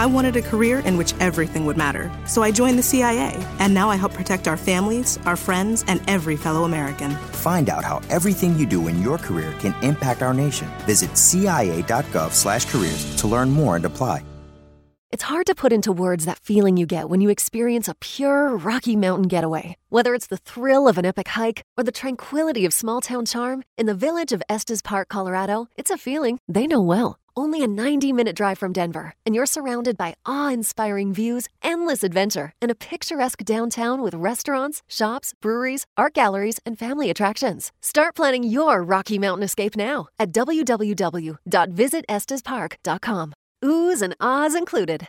I wanted a career in which everything would matter, so I joined the CIA, and now I help protect our families, our friends, and every fellow American. Find out how everything you do in your career can impact our nation. Visit cia.gov/careers to learn more and apply. It's hard to put into words that feeling you get when you experience a pure Rocky Mountain getaway. Whether it's the thrill of an epic hike or the tranquility of small town charm, in the village of Estes Park, Colorado, it's a feeling they know well. Only a 90 minute drive from Denver, and you're surrounded by awe inspiring views, endless adventure, and a picturesque downtown with restaurants, shops, breweries, art galleries, and family attractions. Start planning your Rocky Mountain escape now at www.visitestespark.com. Oohs and ahs included.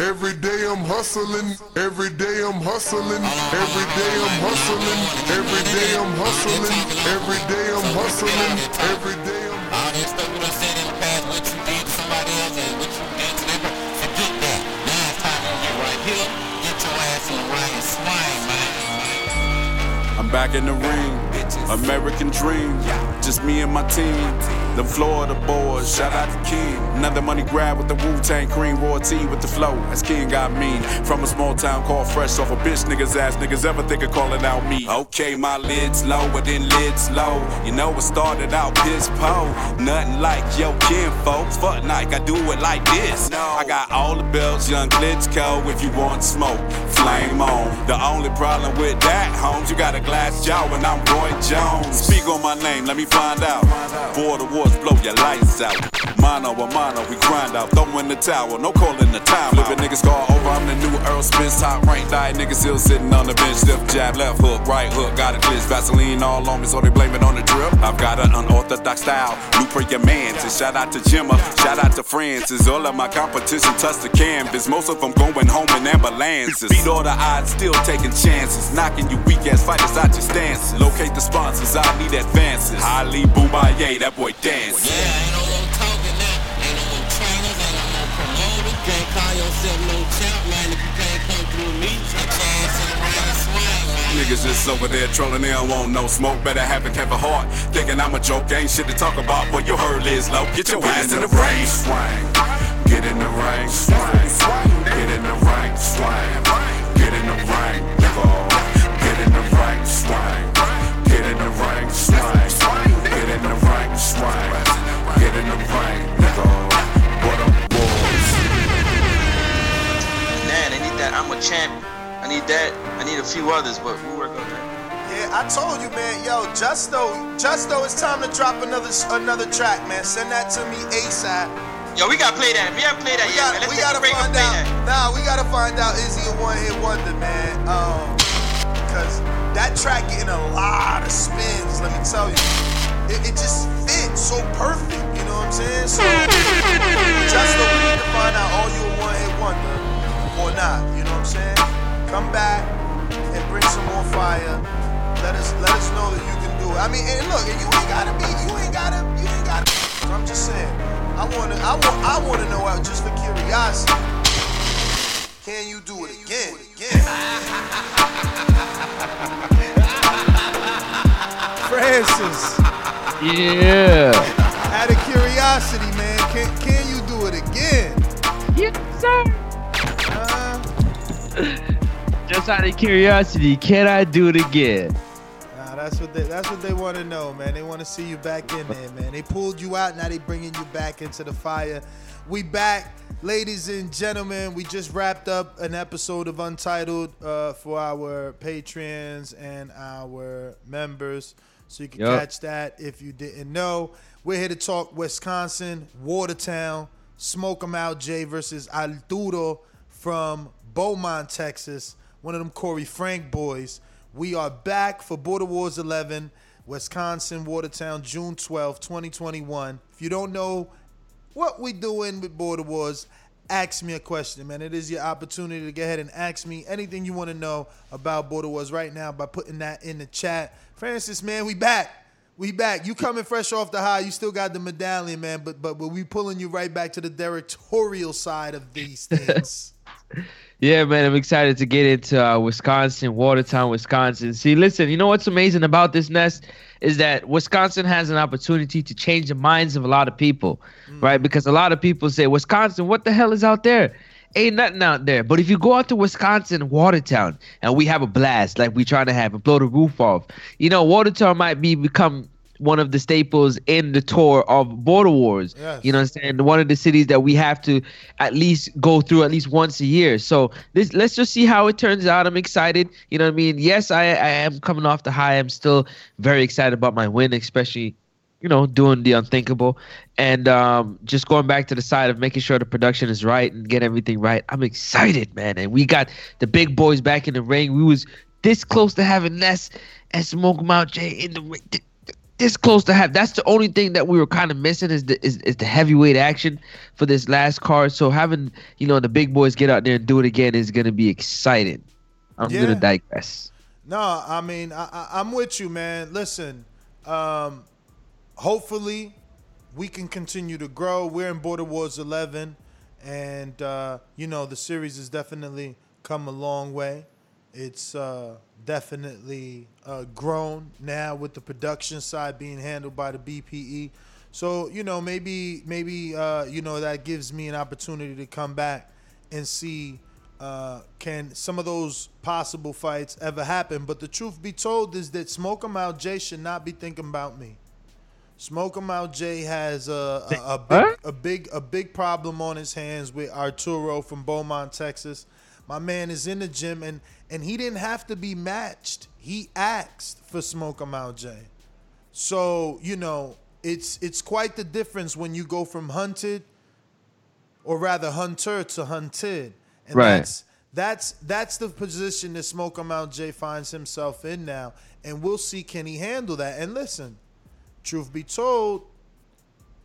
Every day I'm hustling, every day I'm hustling, every day I'm hustling, every day I'm hustling, every day I'm hustling, every day I'm All that stuff you done said in the past, what you did to somebody else and what you did to them, forget that. Now it's time to get right here, get your ass in the ring and swing, man. I'm back in the ring, American dream, just me and my team. The Florida boys, shout out to King. Another money grab with the Wu Tang Cream, royalty with the flow. As King got mean, from a small town called Fresh off a bitch niggas ass niggas ever think of calling out me. Okay, my lid's low, but then lid's low. You know it started out piss po. Nothing like yo kin folks. Fuck Nike, I do it like this. I got all the belts, young Klitschko. If you want smoke, flame on. The only problem with that, Holmes, you got a glass jaw and I'm Roy Jones. Speak on my name, let me find out. For the blow your lights out. Mono a mono, we grind out. Throw in the towel, no calling the time. Flipping niggas call over, I'm the new Errol Spence. Top rank, die niggas still sitting on the bench. Left jab, left hook, right hook. Got a glitch, Vaseline all on me, so they blame it on the drip. I've got an unorthodox style. Blueprint your mans. And shout out to Jimma, shout out to Francis. All of my competition touch the canvas. Most of them going home in ambulances. Beat all the odds, still taking chances. Knocking you weak ass fighters out your stances. Locate the sponsors, I need advances. Holly Boobaye, that boy dance. Yeah, ain't no talking now. Ain't no more trainers, ain't no more promoters. Can't call yourself no champ, man, if you can't come through me. Get your ass in the ring and swing, man. Niggas just over there trolling, they don't want no smoke. Better have it, have a heart. Thinking I'm a joke, ain't shit to talk about, but you heard Liz low. Get your ass in the ring, swing. Get in the ring, swing. Get in the ring, swing. Get in the ring, nigga. Get in the ring, swing. In the ring, nigga. What up, boys? Man, I need that. I'm a champ. I need that. I need a few others, but we'll work on that. Yeah, I told you, man. Yo, Justo, Justo, it's time to drop another another track, man. Send that to me ASAP. Yo, we gotta play that. We haven't played that We, yet, got, man. Let's we gotta break find play out. that. Nah, we gotta find out is he a one hit wonder, man? Um, cause that track getting a lot of spins. Let me tell you, it, it just fits so perfect. You know what I'm saying? So, Justo, we need to find out are you a one hit wonder or not? You know what I'm saying? Come back and bring some more fire. Let us let us know that you can do it. I mean, and look, and you ain't gotta be, you ain't gotta, you ain't gotta. I'm just saying. I wanna, I want, I wanna know out just for curiosity. Can you do it again? Again? Francis, Yeah. Out of curiosity, man, can can you do it again? Yes, sir. Uh, Just out of curiosity, can I do it again? Nah, that's what they that's what they want to know, man. They want to see you back in there, man. They pulled you out, now they bringing you back into the fire. We back, ladies and gentlemen. We just wrapped up an episode of Untitled uh, for our patrons and our members, so you can Yup. catch that if you didn't know. We're here to talk Wisconsin, Watertown, Smoke 'em Out Jay versus Arturo from Beaumont, Texas. One of them Corey Frank boys. We are back for Border Wars 11, Wisconsin, Watertown, June 12, 2021. If you don't know what we're doing with Border Wars? Ask me a question, man. It is your opportunity to go ahead and ask me anything you want to know about Border Wars right now by putting that in the chat. Francis, man, we back. We back. You coming fresh off the high. You still got the medallion, man. But but we pulling you right back to the directorial side of these things. Yeah, man, I'm excited to get into uh, Wisconsin, Watertown, Wisconsin. See, listen, you know what's amazing about this nest is that Wisconsin has an opportunity to change the minds of a lot of people, right? Because a lot of people say, Wisconsin, what the hell is out there? Ain't nothing out there. But if you go out to Wisconsin, Watertown, and we have a blast like we trying to have and blow the roof off, you know, Watertown might be become one of the staples in the tour of Border Wars. Yes. You know what I'm saying? One of the cities that we have to at least go through at least once a year. So this let's just see how it turns out. I'm excited. You know what I mean? Yes, I, I am coming off the high. I'm still very excited about my win, especially you know, doing the unthinkable and um, just going back to the side of making sure the production is right and get everything right. I'm excited, man. And we got the big boys back in the ring. We was this close to having Ness and Smoke 'em Out Jay in the ring. Th- th- This close to have. That's the only thing that we were kind of missing is the is, is the heavyweight action for this last card. So having you know the big boys get out there and do it again is gonna be exciting. I'm Yeah. gonna digress. No, I mean I, I, I'm with you, man. Listen, um, hopefully we can continue to grow. We're in Border Wars 11, and uh, you know the series has definitely come a long way. It's uh, definitely uh, grown now with the production side being handled by the BPE. So you know maybe maybe uh, you know that gives me an opportunity to come back and see uh, can some of those possible fights ever happen. But the truth be told is that Smoke 'em Out Jay should not be thinking about me. Smoke 'em Out Jay has a a, a big a big a big problem on his hands with Arturo from Beaumont, Texas. My man is in the gym and and he didn't have to be matched. He asked for Smoke 'em Out Jay. So, you know, it's it's quite the difference when you go from hunted or rather hunter to hunted. And Right. that's that's that's the position that Smoke 'em Out Jay finds himself in now. And we'll see can he handle that. And listen, truth be told,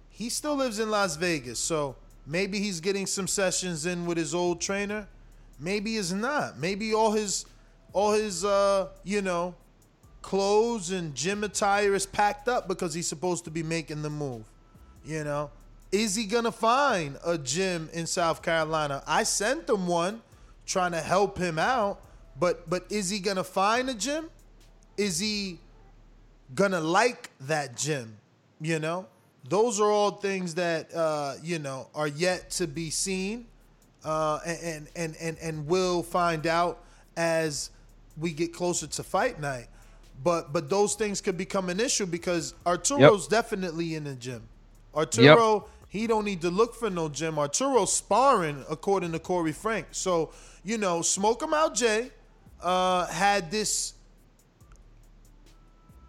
he still lives in Las Vegas. So maybe he's getting some sessions in with his old trainer. Maybe he's not. Maybe all his all his uh, you know, clothes and gym attire is packed up because he's supposed to be making the move. You know, is he gonna find a gym in South Carolina? I sent him one, trying to help him out. But but is he gonna find a gym? Is he gonna like that gym? You know, those are all things that uh, you know are yet to be seen, uh, and and and and we'll find out as we get closer to fight night. But but those things could become an issue because Arturo's definitely in the gym. Arturo, he don't need to look for no gym. Arturo's sparring according to Corey Frank. So you know, smoke him out. Jay uh, had this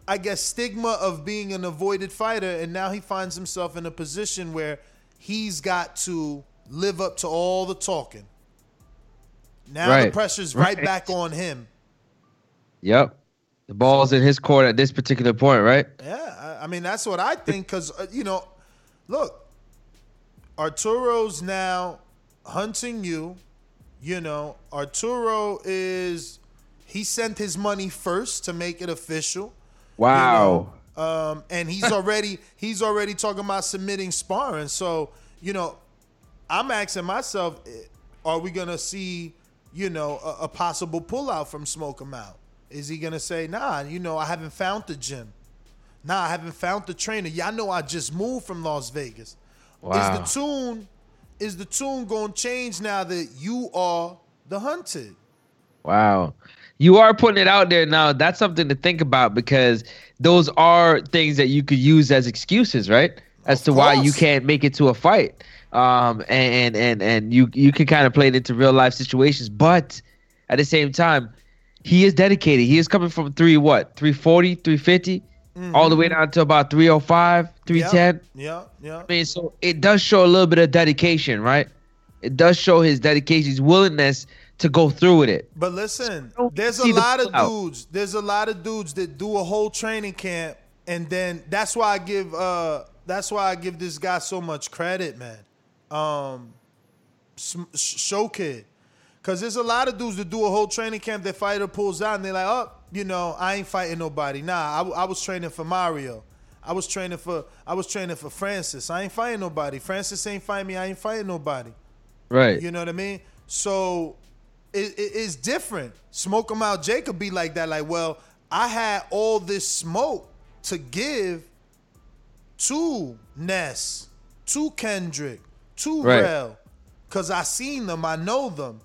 I guess, stigma of being an avoided fighter, and now he finds himself in a position where he's got to live up to all the talking. Now the pressure's right, Right. back on him. Yep. The ball's in his court at this particular point, right? Yeah, I, mean that's what I think. Because uh, you know, look, Arturo's now hunting you. You know, Arturo is he sent his money first to make it official. Wow. um, and he's already he's already talking about submitting sparring. So you know, I'm asking myself, eh, are we gonna see you know a, a possible pullout from Smoke 'Em Out? Is he gonna say, nah, you know, I haven't found the gym. Nah, I haven't found the trainer. Y'all know I just moved from Las Vegas. Wow. Is the tune is the tune gonna change now that you are the hunted? Wow. You are putting it out there now. That's something to think about because those are things that you could use as excuses, right? As to why you can't make it to a fight. Um and and and you you can kind of play it into real life situations, but at the same time, he is dedicated. He is coming from 3 what? 340, 350 all the way down to about 305, 310. Yeah, yeah. I mean, so it does show a little bit of dedication, right? It does show his dedication, his willingness to go through with it. But listen, there's a lot of dudes. There's a lot of dudes that do a whole training camp, and then that's why I give uh that's why I give this guy so much credit, man. Um, show kid. Cause there's a lot of dudes that do a whole training camp. Their fighter pulls out and they're like, "Oh, you know, I ain't fighting nobody." Nah, I, I was training for Mario. I was training for I was training for Francis. I ain't fighting nobody. Francis ain't fighting me. I ain't fighting nobody. Right. You know what I mean? So it, it, it's different. Smoke 'em out. Jacob be like that. Like, well, I had all this smoke to give to Ness, to Kendrick, to Right. Rel, cause I seen them. I know them.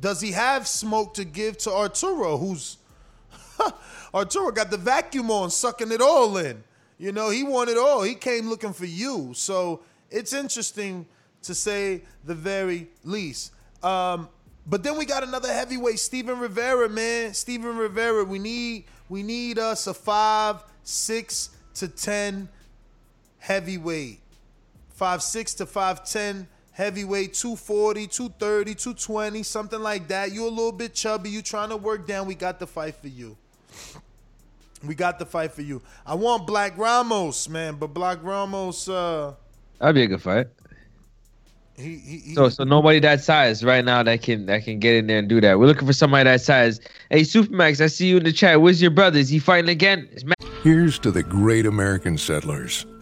Does he have smoke to give to Arturo, who's Arturo got the vacuum on, sucking it all in. You know, he wanted all. He came looking for you. So it's interesting to say the very least. Um, but then we got another heavyweight, Steven Rivera, man. Steven Rivera, we need we need us a five, six to ten heavyweight. Five six to five ten heavyweight, 240, 230, 220, something like that. You a little bit chubby, you trying to work down, we got the fight for you. We got the fight for you. I want Black Ramos, man, but Black Ramos, uh, That'd be a good fight. he, he, he So so nobody that size right now that can that can get in there and do that. We're looking for somebody that size. Hey Supermax, I see you in the chat. Where's your brother? Is he fighting again? Is Here's to the great American settlers,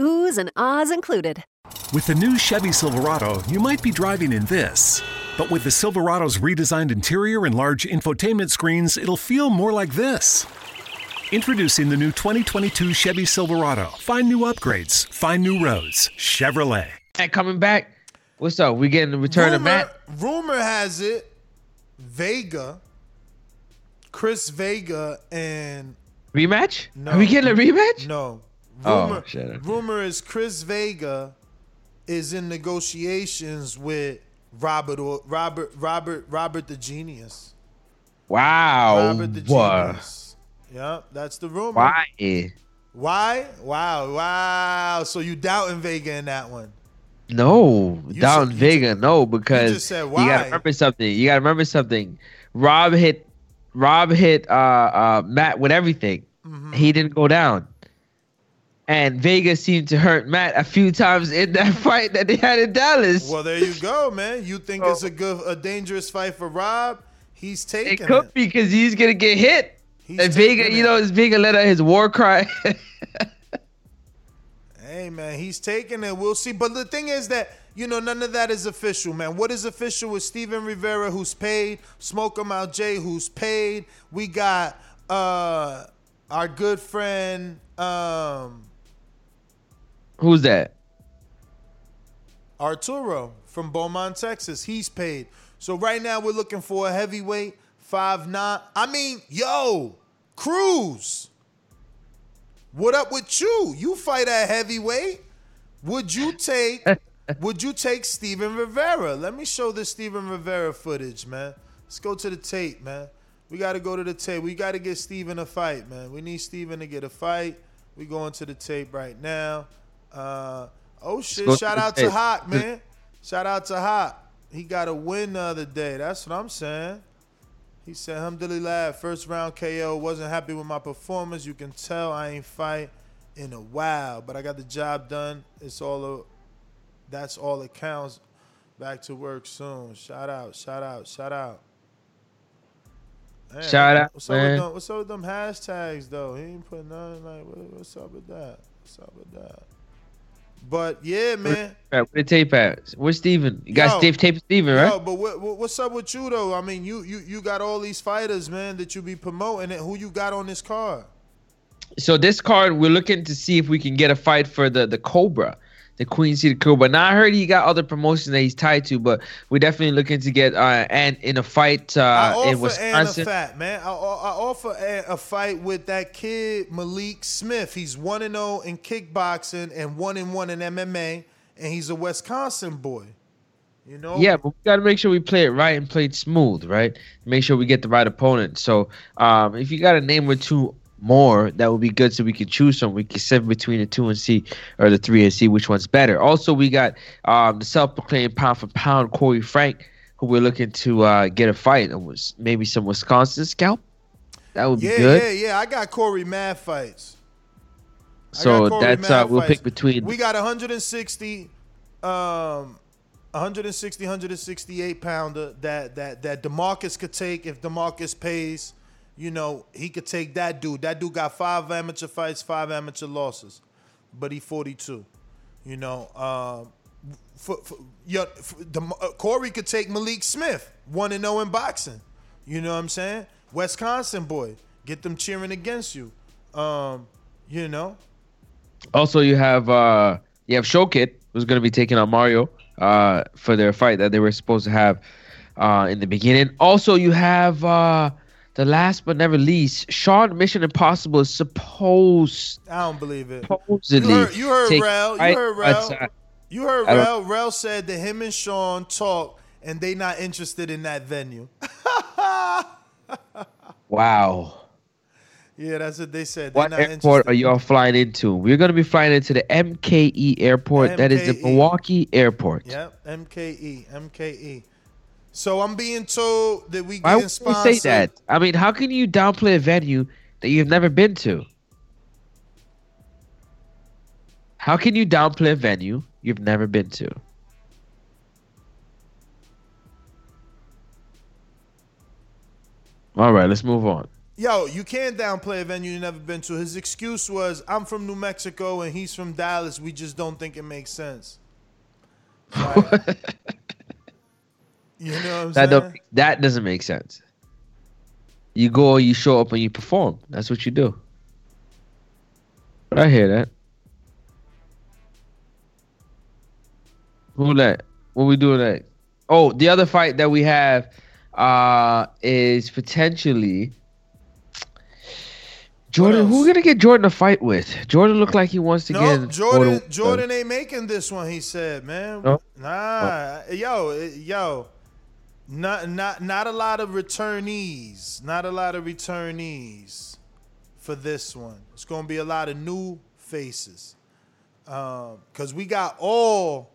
Oohs and ahs included. With the new Chevy Silverado, you might be driving in this. But with the Silverado's redesigned interior and large infotainment screens, it'll feel more like this. Introducing the new 2022 Chevy Silverado. Find new upgrades, find new roads. Chevrolet. Matt coming back. What's up? We getting the return of Matt? rumor has it Vega, Chris Vega, and Rematch? no, Are we getting a rematch? No. Oh, Rumor, shit, rumor is Chris Vega is in negotiations with Robert or Robert Robert Robert the Genius. Wow. Robert the Wha- Genius. Yeah, that's the rumor. Why? Why? Wow, wow. So you doubting Vega in that one? No, You down said- you Vega, no, because just said you gotta remember something. You gotta remember something. Rob hit Rob hit uh uh Matt with everything. Mm-hmm. He didn't go down. And Vega seemed to hurt Matt a few times in that fight that they had in Dallas. Well, there you go, man. You think it's a good, a dangerous fight for Rob? He's taking it could it. be because he's gonna get hit. He's and Vega, taking you it. know, Vega let out his war cry. Hey, man, he's taking it. We'll see. But the thing is that you know none of that is official, man. What is official is Steven Rivera, who's paid. Smoke 'em out, Jay, who's paid. We got uh our good friend um Who's that? Arturo from Beaumont, Texas. He's paid. So right now we're looking for a heavyweight, five nine. I mean, yo, Cruz. What up with you? You fight at heavyweight. Would you take would you take Steven Rivera? Let me show this Steven Rivera footage, man. Let's go to the tape, man. We gotta go to the tape. We gotta get Steven a fight, man. We need Steven to get a fight. We going to the tape right now. Uh oh shit. Shout out to. Hawk, man. Shout out to Hawk. He got a win the other day. That's what I'm saying. He said, Alhamdulillah, first round KO. Wasn't happy with my performance. You can tell I ain't fight in a while, but I got the job done. It's all a, that's all it counts. Back to work soon. Shout out, shout out, shout out. Man, Shout out, what's Up man. with them, what's up with them hashtags though? He ain't put nothing like. What, what's up with that? What's up with that? But yeah, man. Where the tape at? Where's Steven? You guys Yo, Dave tape Steven, right? Yo, but what, what- what's up with you though? I mean, you you you got all these fighters, man, that you be promoting. And who you got on this card? So this card, we're looking to see if we can get a fight for the the Cobra, the Queen City Cobra. Now I heard he got other promotions that he's tied to, but we're definitely looking to get uh and in a fight I uh in offer Anna Wisconsin. Fat, man. I, I I offer a, a fight with that kid Malik Smith. He's one and zero in kickboxing and one and one in MMA, and he's a Wisconsin boy. You know. Yeah, but we got to make sure we play it right and play it smooth, right? Make sure we get the right opponent. So, um, if you got a name or two more, that would be good, so we can choose some. We can sit between the two and see, or the three and see which one's better. Also, we got um, the self-proclaimed pound for pound Corey Frank, who we're looking to uh, get a fight. It was maybe some Wisconsin scalp. That would be Yeah, good. yeah, yeah. I got Corey mad fights. So that's uh, we'll fights. pick between. We got 160, um, 160, 168 pounder that that that Demarcus could take if Demarcus pays. You know, he could take that dude. That dude got five amateur fights, five amateur losses, but he 42. You know, um, for, for, yeah, for, Dem- uh, Corey could take Malik Smith, one and zero in boxing. You know what I'm saying? Wisconsin boy, get them cheering against you. Um, you know, Also, you have uh, you have Showkit who's going to be taking on Mario uh, for their fight that they were supposed to have uh, in the beginning. Also, you have uh, the last but never least, Sean Mission Impossible is supposed I don't believe it. supposedly You heard, you heard take Rel. You heard Rel. You heard Rel. Rel said that him and Sean talk, and they not interested in that venue. Wow. Yeah, that's what they said. They What not airport are y'all flying into? We're going to be flying into the MKE airport. That is the Milwaukee airport. Yep, MKE, MKE. So I'm being told that we Why would you say that? I mean, how can you downplay a venue that you've never been to? How can you downplay a venue you've never been to? All right, let's move on. Yo, you can't downplay a venue you've never been to. His excuse was, "I'm from New Mexico and he's from Dallas. We just don't think it makes sense." Like, you know what I'm That saying? don't, that doesn't make sense. You go, you show up, and you perform. That's what you do. I hear that. Who that? What we doing that? Oh, the other fight that we have uh is potentially Jordan. Who we gonna get Jordan a fight with? Jordan looked like he wants to No, get Jordan. Jordan- Jordan ain't making this one. He said, "Man, No? nah, yo, eh, yo, not not not a lot of returnees. Not a lot of returnees for this one. It's gonna be a lot of new faces, um, cause we got all."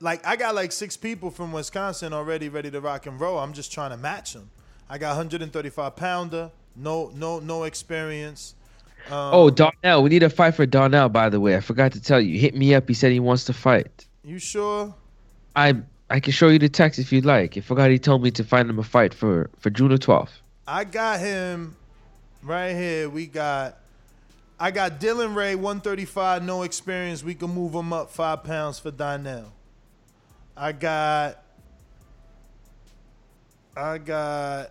Like I got like six people from Wisconsin already ready to rock and roll. I'm just trying to match them. I got 135 pounder, no no no experience. Um, Oh, Darnell. We need a fight for Darnell. By the way, I forgot to tell you. Hit me up. He said he wants to fight. you sure? I I can show you the text if you'd like. I forgot he told me to find him a fight for for June the twelfth. I got him right here. We got I got Dylan Ray, 135, no experience. We can move him up five pounds for Donnell. I got I got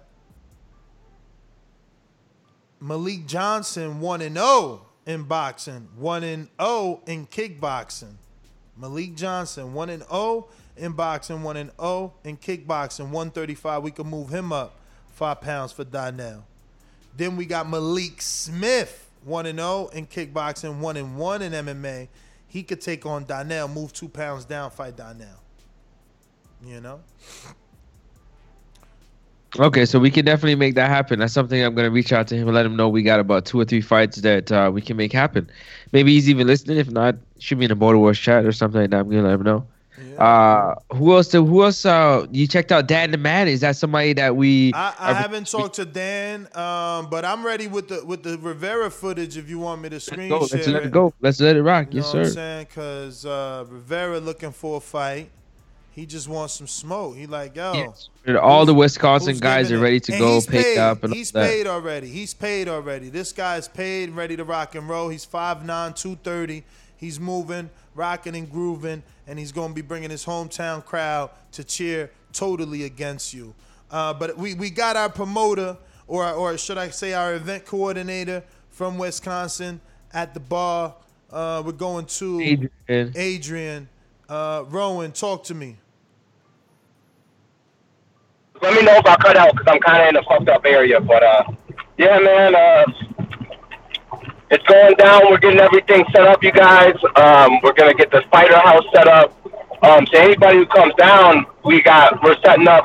Malik Johnson, 1 and 0 in boxing, 1 and 0 in kickboxing. Malik Johnson, 1 and 0 in boxing, 1 and 0 in kickboxing, 135. We can move him up 5 pounds for Donnell. Then we got Malik Smith, 1 and 0 in kickboxing, 1 and 1 in MMA. He could take on Donnell, move 2 pounds down, fight Donnell. You know? Okay, so we can definitely make that happen. That's something I'm gonna reach out to him and let him know we got about two or three fights that uh, we can make happen. Maybe he's even listening. If not, shoot me in a Border Wars chat or something like that. I'm gonna let him know. Uh, who else? Who else? Uh, you checked out Dan the Man? Is that somebody that we? I, I are- haven't talked to Dan, um, but I'm ready with the with the Rivera footage if you want me to screen Go, share let's let it. go. Let's let it rock. You know yes, what I'm sir. saying? Cause uh, Rivera looking for a fight. He just wants some smoke. He like, yo. Yes. All the Wisconsin guys are ready to go, picked paid. up, and he's paid already. He's paid already. This guy's paid, ready to rock and roll. He's 5'9", 230. He's moving, rocking and grooving, and he's going to be bringing his hometown crowd to cheer totally against you. Uh, but we, we got our promoter, or, or should I say our event coordinator from Wisconsin at the bar. Uh, we're going to Adrian. Adrian. Uh, Rowan, talk to me. Let me know if I cut out because I'm kind of in a fucked up area. But uh, yeah, man, uh, it's going down. We're getting everything set up, you guys. Um, we're gonna get the fighter house set up. Um, so anybody who comes down, we got we're setting up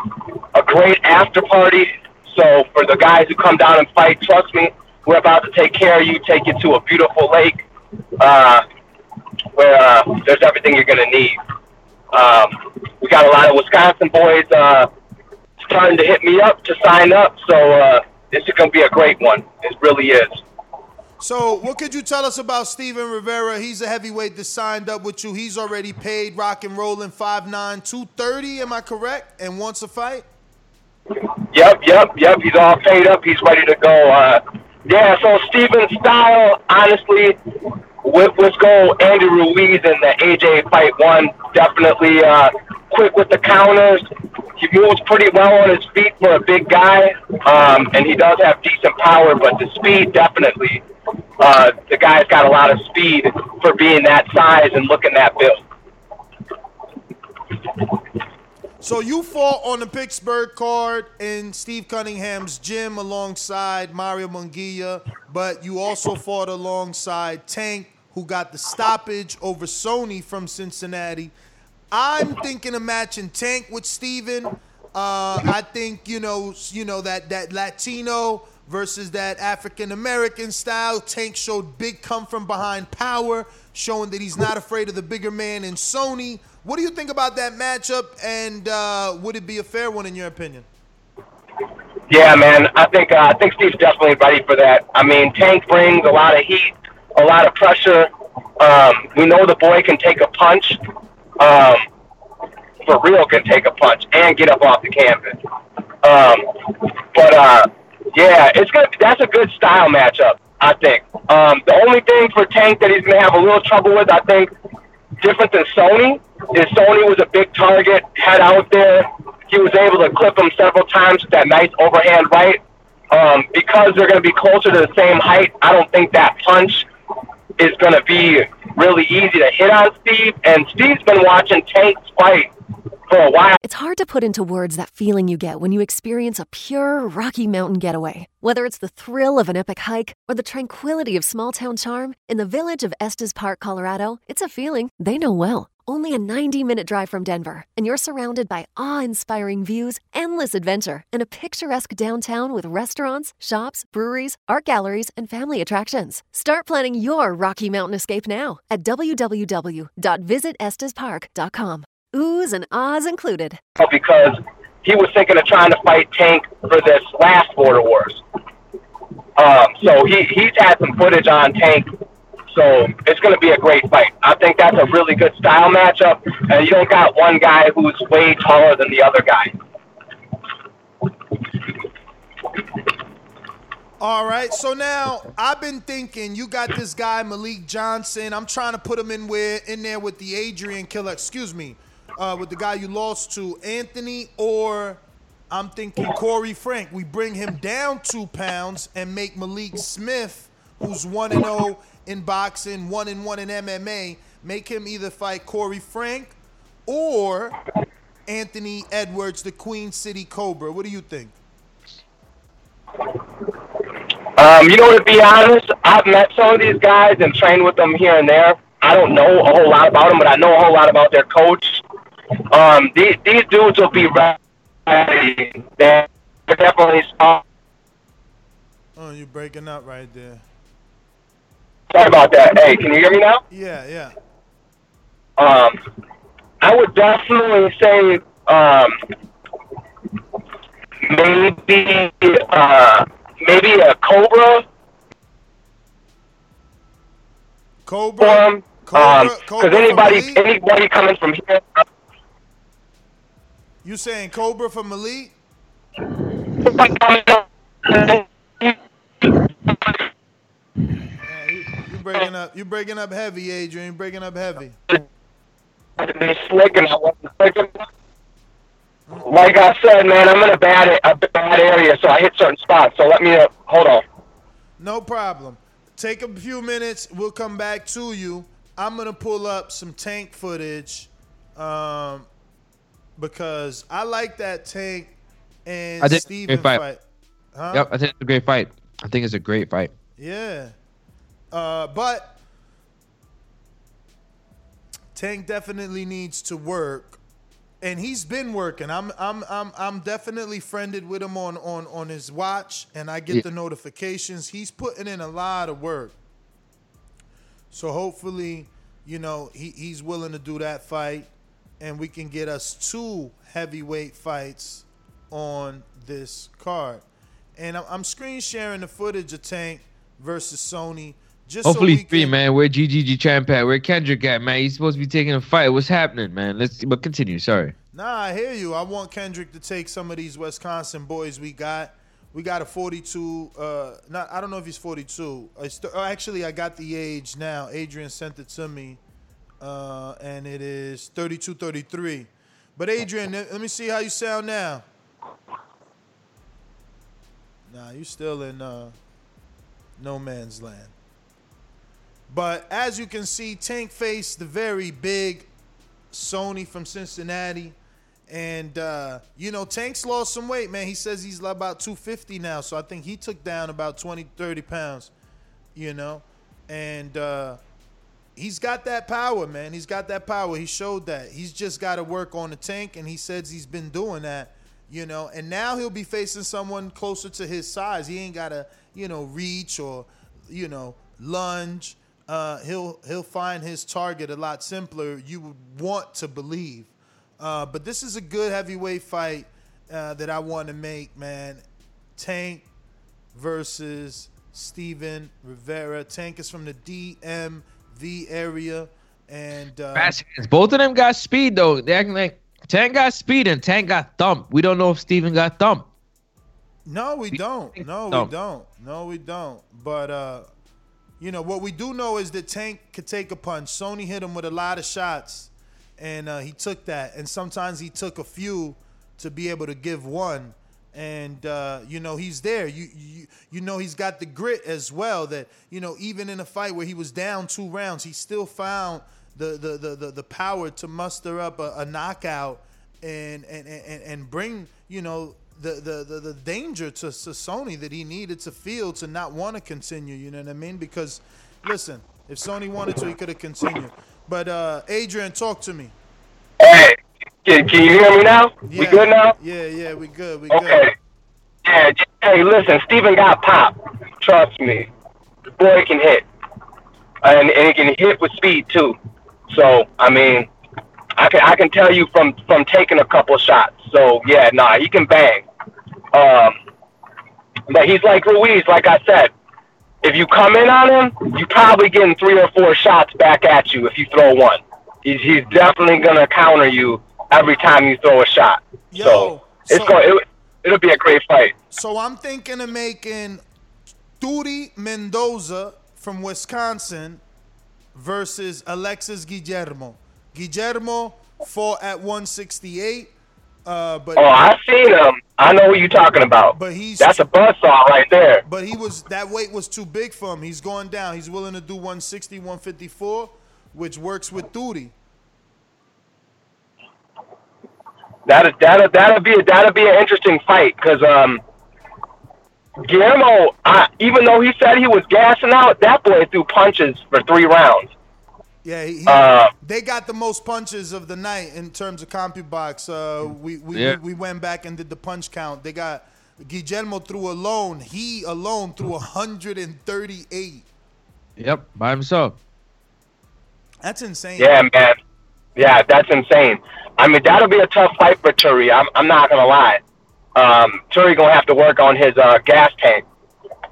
a great after party. So for the guys who come down and fight, trust me, we're about to take care of you, take you to a beautiful lake uh, where uh, there's everything you're gonna need. Um, we got a lot of Wisconsin boys uh, starting to hit me up to sign up. So uh, this is gonna be a great one. It really is. So, what could you tell us about Steven Rivera? He's a heavyweight that signed up with you. He's already paid rock and rolling 5'9, 230, am I correct? And wants a fight? Yep, yep, yep. He's all paid up. He's ready to go. Uh, yeah, so Steven's style, honestly, with, let's go Andy Ruiz in the AJ fight one. Definitely uh, quick with the counters. He moves pretty well on his feet for a big guy, um, and he does have decent power, but the speed definitely. Uh, the guy's got a lot of speed for being that size and looking that built. So you fought on the Pittsburgh card in Steve Cunningham's gym alongside Mario Munguia, but you also fought alongside Tank, who got the stoppage over Sony from Cincinnati. I'm thinking of matching Tank with Steven. Uh, I think you know, you know that that Latino versus that African American style. Tank showed big come from behind power, showing that he's not afraid of the bigger man in Sony. What do you think about that matchup? And uh, would it be a fair one in your opinion? Yeah, man. I think uh, I think Steve's definitely ready for that. I mean, Tank brings a lot of heat, a lot of pressure. Um, we know the boy can take a punch. Um, for real, can take a punch and get up off the canvas. Um, but uh, yeah, it's good. That's a good style matchup. I think. Um, the only thing for Tank that he's gonna have a little trouble with, I think, different than Sony, is Sony was a big target, head out there. He was able to clip him several times with that nice overhand right. Um, because they're going to be closer to the same height, I don't think that punch is going to be really easy to hit on Steve. And Steve's been watching Tank's fight for a while. It's hard to put into words that feeling you get when you experience a pure Rocky Mountain getaway. Whether it's the thrill of an epic hike or the tranquility of small town charm, in the village of Estes Park, Colorado, it's a feeling they know well. Only a 90 minute drive from Denver, and you're surrounded by awe inspiring views, endless adventure, and a picturesque downtown with restaurants, shops, breweries, art galleries, and family attractions. Start planning your Rocky Mountain escape now at www.visitestespark.com. Oohs and ahs included. because he was thinking of trying to fight Tank for this last Border Wars. Um, so he, he's had some footage on Tank. So it's going to be a great fight. I think that's a really good style matchup. And you don't got one guy who's way taller than the other guy. All right, so now I've been thinking you got this guy Malik Johnson. I'm trying to put him in where in there with the Adrian killer. Excuse me, uh, with the guy you lost to, Anthony, or I'm thinking Corey Frank. We bring him down two pounds and make Malik Smith, who's one and zero in boxing, one and one in MMA, make him either fight Corey Frank or Anthony Edwards, the Queen City Cobra. What do you think? Um, you know, to be honest, I've met some of these guys and trained with them here and there. I don't know a whole lot about them, but I know a whole lot about their coach. Um, these, these dudes will be ready. They're definitely strong. Oh, you're breaking up right there. Sorry about that. Hey, can you hear me now? Yeah, yeah. Um, I would definitely say um, maybe uh, maybe a Cobra. Cobra. Because anybody anybody coming from here. You saying Cobra from Malik? you breaking up. up. You're breaking up heavy, Adrian. You're breaking up heavy. They slick and I wasn't slick enough. Like I said, man, I'm in a bad a bad area, so I hit certain spots. So let me uh, hold on. No problem. Take a few minutes. We'll come back to you. I'm gonna pull up some tank footage, um, because I like that tank and I think Steven great fight. fight. Huh? Yep, I think it's a great fight. I think it's a great fight. Yeah. Uh, but Tank definitely needs to work. And he's been working. I'm I'm I'm I'm definitely friended with him on on on his watch and I get Yeah. the notifications. He's putting in a lot of work. So hopefully, you know, he, he's willing to do that fight and we can get us two heavyweight fights on this card. And I'm, I'm screen sharing the footage of Tank versus Sony. Just Hopefully so three, can, man. Where GGG champ at? Where Kendrick at, man? He's supposed to be taking a fight. What's happening, man? Let's but continue. Sorry. Nah, I hear you. I want Kendrick to take some of these Wisconsin boys we got. We got a 42. Uh, not I don't know if he's 42. I st- oh, actually, I got the age now. Adrian sent it to me, uh, and it is 32, 33. But Adrian, let let me see how you sound now. Nah, you still in uh, no man's land. But as you can see, Tank faced the very big Sony from Cincinnati. And uh, you know, Tank's lost some weight, man. He says he's about 250 now, so I think he took down about 20, 30 pounds, you know. And uh, he's got that power, man. He's got that power. He showed that. He's just got to work on the tank, and he says he's been doing that, you know. And now he'll be facing someone closer to his size. He ain't got to, you know, reach or, you know, lunge. Uh, he'll he'll find his target a lot simpler. You would want to believe. Uh, but this is a good heavyweight fight uh, that I want to make, man. Tank versus Steven Rivera. Tank is from the DMV area, and uh, Both of them got speed though. They acting like Tank got speed and Tank got thump. We don't know if Steven got thump. No, we don't. No, we Don't. don't. No, we don't. But uh, you know what we do know is that Tank could take a punch. Sony hit him with a lot of shots, and uh, he took that. And sometimes he took a few to be able to give one. And uh, you know he's there. You, you you know he's got the grit as well. That you know even in a fight where he was down two rounds, he still found the the the the, the power to muster up a, a knockout and and, and and bring you know the the the, the danger to, to Sony that he needed to feel to not want to continue. You know what I mean? Because listen, if Sony wanted to, he could have continued. But uh, Adrian, talk to me. Hey, can, can you hear me now? We Yeah. good now? Yeah, yeah, we good. We Okay. good. Yeah. Hey, listen, Steven got pop. Trust me, the boy can hit, and and he can hit with speed too. So I mean, I can I can tell you from from taking a couple shots. So yeah, nah, he can bang. Um, but he's like Ruiz, like I said. If you come in on him, you're probably getting three or four shots back at you if you throw one. He's he's definitely gonna counter you every time you throw a shot. so it's so- going it, it'll be a great fight. So I'm thinking of making Turi Mendoza from Wisconsin versus Alexis Guillermo. Guillermo fought at 168, uh, but Oh, I seen him. I know what you're talking about. But he's- that's a buzzsaw right there. but he was that weight was too big for him. He's going down. He's willing to do 160, 154, which works with Turi. That that'll that'll be that'll be an interesting fight because um, Guillermo, I, even though he said he was gassing out, that boy threw punches for three rounds. Yeah, he, he- Uh, they got the most punches of the night in terms of CompuBox. Uh, we we, Yeah. we we went back and did the punch count. They got Guillermo threw alone. He alone threw 138. Yep, by himself. That's insane. Yeah, man. Yeah, that's insane. I mean, that'll be a tough fight for Turi. I'm, I'm not gonna lie. Um, Turi gonna have to work on his uh, gas tank.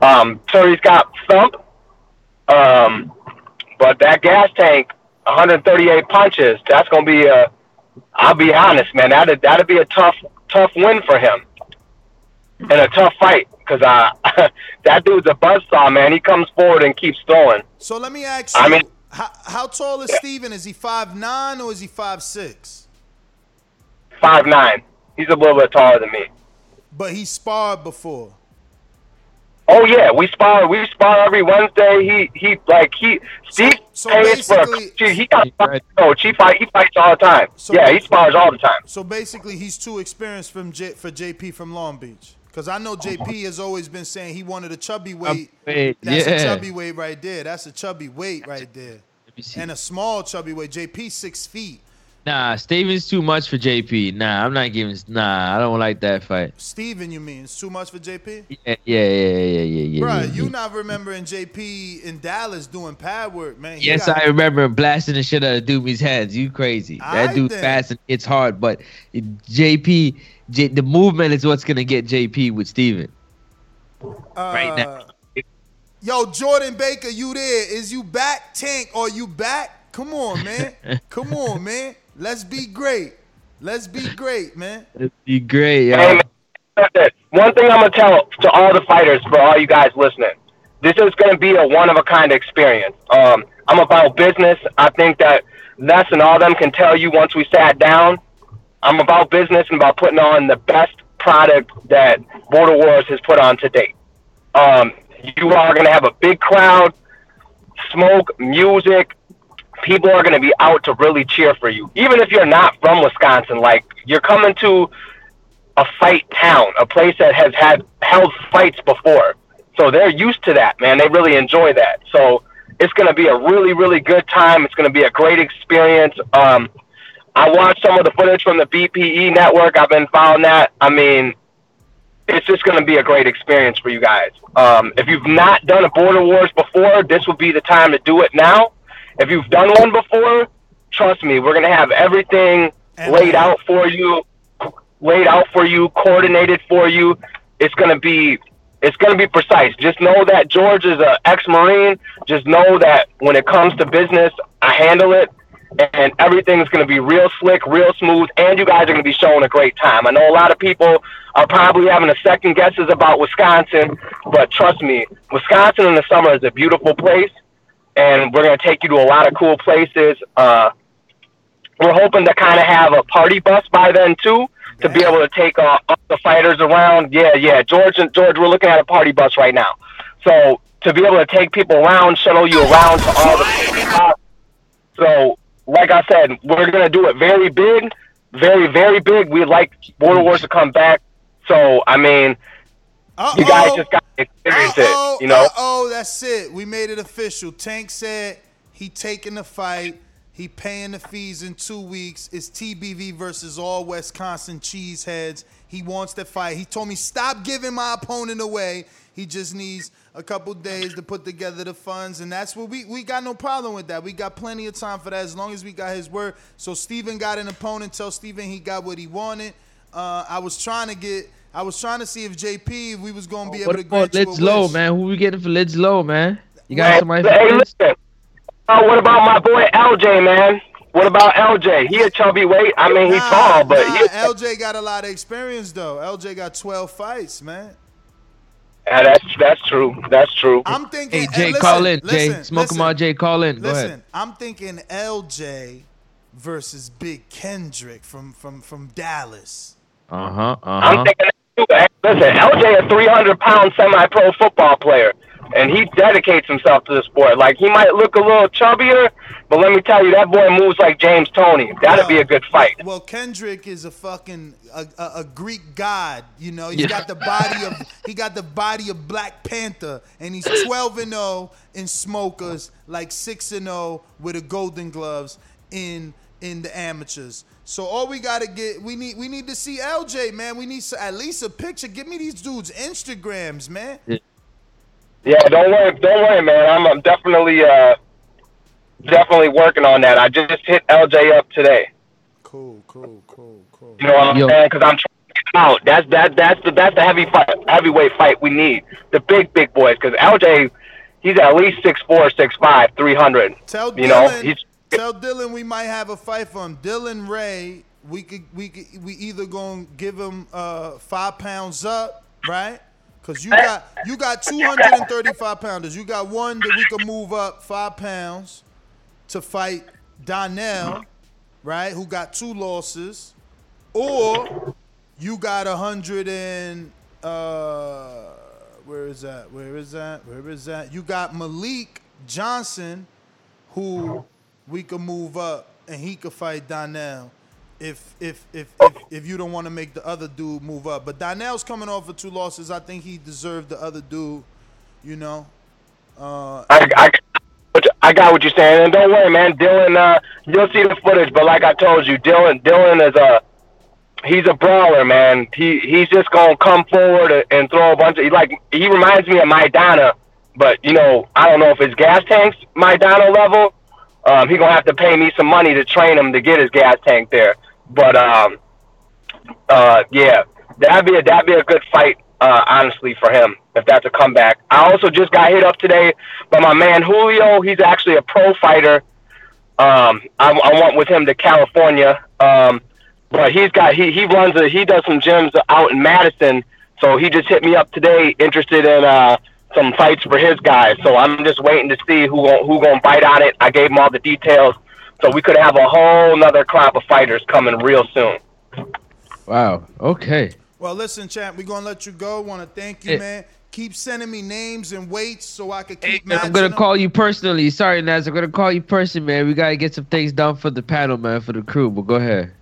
Um, Turi's got thump, um, but that gas tank, 138 punches. That's gonna be a. I'll be honest, man. That'd that'd be a tough tough win for him, and a tough fight because I that dude's a buzzsaw, man. He comes forward and keeps throwing. So let me ask you, I mean- how, how tall is Steven? Is he five nine or is he five six? Five nine. He's a little bit taller than me. But he sparred before. Oh yeah, we spar. We spar every Wednesday. He he like he Steve so pays for a basically- He got a coach. He fight. He fights all the time. So, yeah, he spars all the time. So basically, he's too experienced from J, for JP from Long Beach. Because I know JP has always been saying he wanted a chubby weight. weight, That's yeah. a chubby weight right there. That's a chubby weight right there. And a small chubby weight. JP six feet. Nah, Steven's too much for JP. Nah, I'm not giving. Nah, I don't like that fight. Steven, you mean? It's too much for JP? Yeah, yeah, yeah, yeah, yeah, yeah. Bruh, yeah, you yeah. not remembering JP in Dallas doing pad work, man. He Yes, got- I remember blasting the shit out of Doobie's heads. You crazy? That Aight dude then. fast and it's hard, but JP, J, the movement is what's gonna get JP with Steven. right now. Uh, Yo, Jordan Baker, you there? Is you back, Tank? Are you back? Come on, man. Come on, man. Let's be great. Let's be great, man. It'd be great, yo. Hey, man, one thing I'm gonna tell to all the fighters, for all you guys listening, this is gonna be a one of a kind experience. Um, I'm about business. I think that Les and all them can tell you once we sat down. I'm about business and about putting on the best product that Border Wars has put on to date. Um, you are gonna have a big crowd, smoke, music. People are gonna be out to really cheer for you, even if you're not from Wisconsin. Like you're coming to a fight town, a place that has had held fights before. So they're used to that, man. They really enjoy that. So it's going to be a really, really good time. It's going to be a great experience. Um, I watched some of the footage from the BPE network. I've been following that. I mean, it's just going to be a great experience for you guys. Um, if you've not done a Border Wars before, this will be the time to do it now. If you've done one before, trust me, we're going to have everything laid out for you, laid out for you, coordinated for you. It's going to be it's going to be precise. Just know that George is an ex-marine. Just know that when it comes to business, I handle it, and everything's going to be real slick, real smooth, and you guys are going to be showing a great time. I know a lot of people are probably having a second guesses about Wisconsin, but trust me, Wisconsin in the summer is a beautiful place, and we're going to take you to a lot of cool places. Uh, we're hoping to kind of have a party bus by then too, to be able to take uh, all the fighters around. Yeah, yeah, George and George, we're looking at a party bus right now. So to be able to take people around, shuttle you around to all the. So, like I said, we're gonna do it very big, very very big. We'd like Border Wars to come back. So I mean, you guys just got to experience it. You know. Oh, that's it. We made it official. Tank said he taking the fight. He paying the fees in two weeks. It's TBV versus all Wisconsin cheeseheads. He wants to fight. He told me stop giving my opponent away. He just needs a couple days to put together the funds, and that's what we we got no problem with that. We got plenty of time for that as long as we got his word. So Steven got an opponent. Tell Steven he got what he wanted. Uh, I was trying to get. I was trying to see if JP if we was gonna be able What to about grant you a Lids Low, wish. man? Who we getting for Lids Low, man? You got Hey, somebody for hey, Lids? listen. Uh, what about my boy LJ, man? What about LJ? He a chubby weight. I mean, he's tall, but Nah, he, LJ got a lot of experience though. LJ got 12 fights, man. yeah, that's that's true. That's true. I'm thinking. Hey, Jay, listen, call in. Jay, listen, smoke listen, him out. Jay, call in. Go Listen, ahead. I'm thinking LJ versus Big Kendrick from from from Dallas. Uh huh. Uh I'm huh. thinking. That too. Listen, LJ, a 300 pound semi-pro football player, and he dedicates himself to the sport. Like he might look a little chubbier, but let me tell you, that boy moves like James Toney. That'd be a good fight. Well, Kendrick is a fucking a, a, a Greek god. You know, he's Yeah. got the body of he got the body of Black Panther, and he's 12 and 0 in smokers, like six and 0 with the Golden Gloves in in the amateurs. So all we gotta get, we need we need to see LJ, man. We need s- at least a picture. Give me these dudes Instagrams, man. Yeah, don't worry, don't worry, man. I'm, I'm definitely, uh, definitely working on that. I just hit LJ up today. Cool, cool, cool, cool. You know what I'm saying? Because I'm trying to get out. That's that that's the that's the heavy fight, heavyweight fight we need. The big big boys. Because LJ, he's at least six four, six five, three hundred. Tell you know, he's tell Dylan we might have a fight for him. Dylan Ray, we could we could we either gonna give him uh five pounds up, right? Cause you got you got 235 pounders. You got one that we can move up five pounds to fight Donnell, right? Who got two losses, or you got a hundred and uh, where is that? Where is that? Where is that? You got Malik Johnson, who we could move up and he could fight Donnell. If if if if, if you don't want to make the other dude move up, but Donnell's coming off of two losses, I think he deserved the other dude. You know, uh, I, I, I got what you're saying, and don't worry, man. Dylan, uh, you'll see the footage, but like I told you, Dylan, Dylan is a he's a brawler, man. He he's just gonna come forward and throw a bunch of like he reminds me of Maidana, but you know I don't know if his gas tank's Maidana level. Um, he gonna have to pay me some money to train him to get his gas tank there. But um, uh, yeah, that'd be a that'd be a good fight, uh, honestly, for him if that's a comeback. I also just got hit up today by my man Julio. He's actually a pro fighter. Um, I, I went with him to California. Um, but he's got he he runs a he does some gyms out in Madison. So he just hit me up today, interested in uh, some fights for his guys. So I'm just waiting to see who gon- who gonna bite on it. I gave him all the details, so we could have a whole nother crop of fighters coming real soon. Wow. Okay. Well, listen, champ, we're gonna let you go. Want to thank you, man. Keep sending me names and weights so I can keep I'm gonna them. call you personally. Sorry, Naz. I'm gonna call you personally, man. We gotta get some things done for the panel, man, for the crew. But go ahead.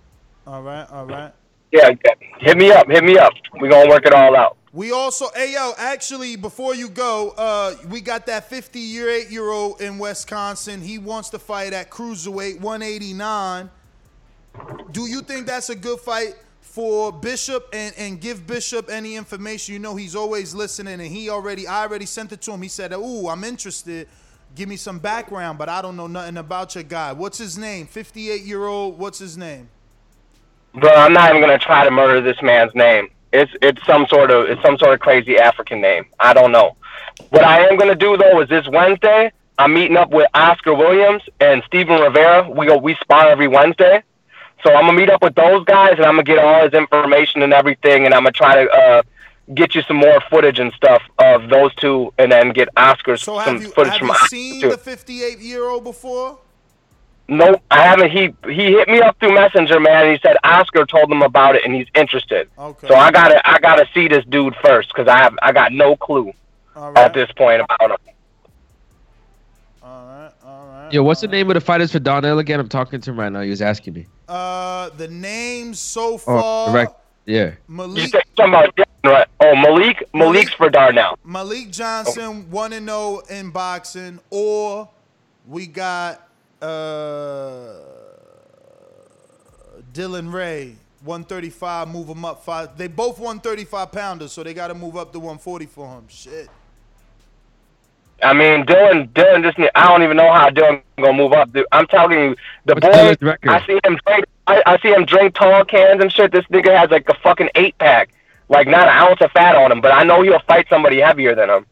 All right, all right. Yeah, yeah. hit me up, hit me up. We're gonna work it all out. We also, hey yo, actually, before you go, uh, we got that 50 year eight year old in Wisconsin. He wants to fight at cruiserweight 189. Do you think that's a good fight for Bishop and, and give Bishop any information? You know he's always listening, and he already, I already sent it to him. He said, "Ooh, I'm interested. Give me some background, but I don't know nothing about your guy. What's his name? 58 year old. What's his name?" Bro, I'm not even gonna try to murder this man's name. It's it's some sort of it's some sort of crazy African name. I don't know. What I am gonna do though is this Wednesday I'm meeting up with Oscar Williams and Steven Rivera. We go we spar every Wednesday. So I'm gonna meet up with those guys and I'm gonna get all his information and everything and I'm gonna try to uh get you some more footage and stuff of those two and then get Oscar So some have you footage have from you seen too. the 58 year old before? Nope, I haven't. He he hit me up through Messenger, man. And he said Oscar told him about it, and he's interested. Okay. So I gotta I gotta see this dude first, cause I have I got no clue at this point about him. All right, all right. Yo, what's the name of the fighters for Donnell again? I'm talking to him right now. He was asking me. Uh, the names so Oh, far. correct. Yeah. You Malik said about right? Oh, Malik Malik's for Darnell. Malik Johnson one and zero in boxing, or we got uh Dylan Ray 135. Move him up five. They both 135 pounders, so they got to move up to 140 for him. Shit. I mean, Dylan Dylan just need, I don't even know how Dylan gonna move up. Dude, I'm telling you, the What's boy. I see him drink. I, I see him drink tall cans and shit. This nigga has like a fucking eight pack, like not an ounce of fat on him. But I know he'll fight somebody heavier than him.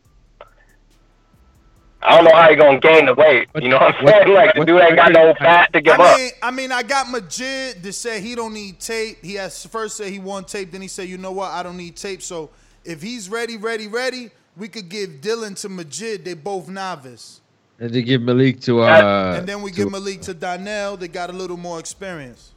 I don't know how he gonna gain the weight. You know what I'm what- saying? Like the dude ain't got no fat to give I up. mean, I mean, I got Majid to say he don't need tape. He has first said he want tape, then he said, you know what, I don't need tape. So if he's ready, ready, ready, we could give Dylan to Majid. They both novice, And they give Malik to uh. and then we to- give Malik to Donnell. They got a little more experience.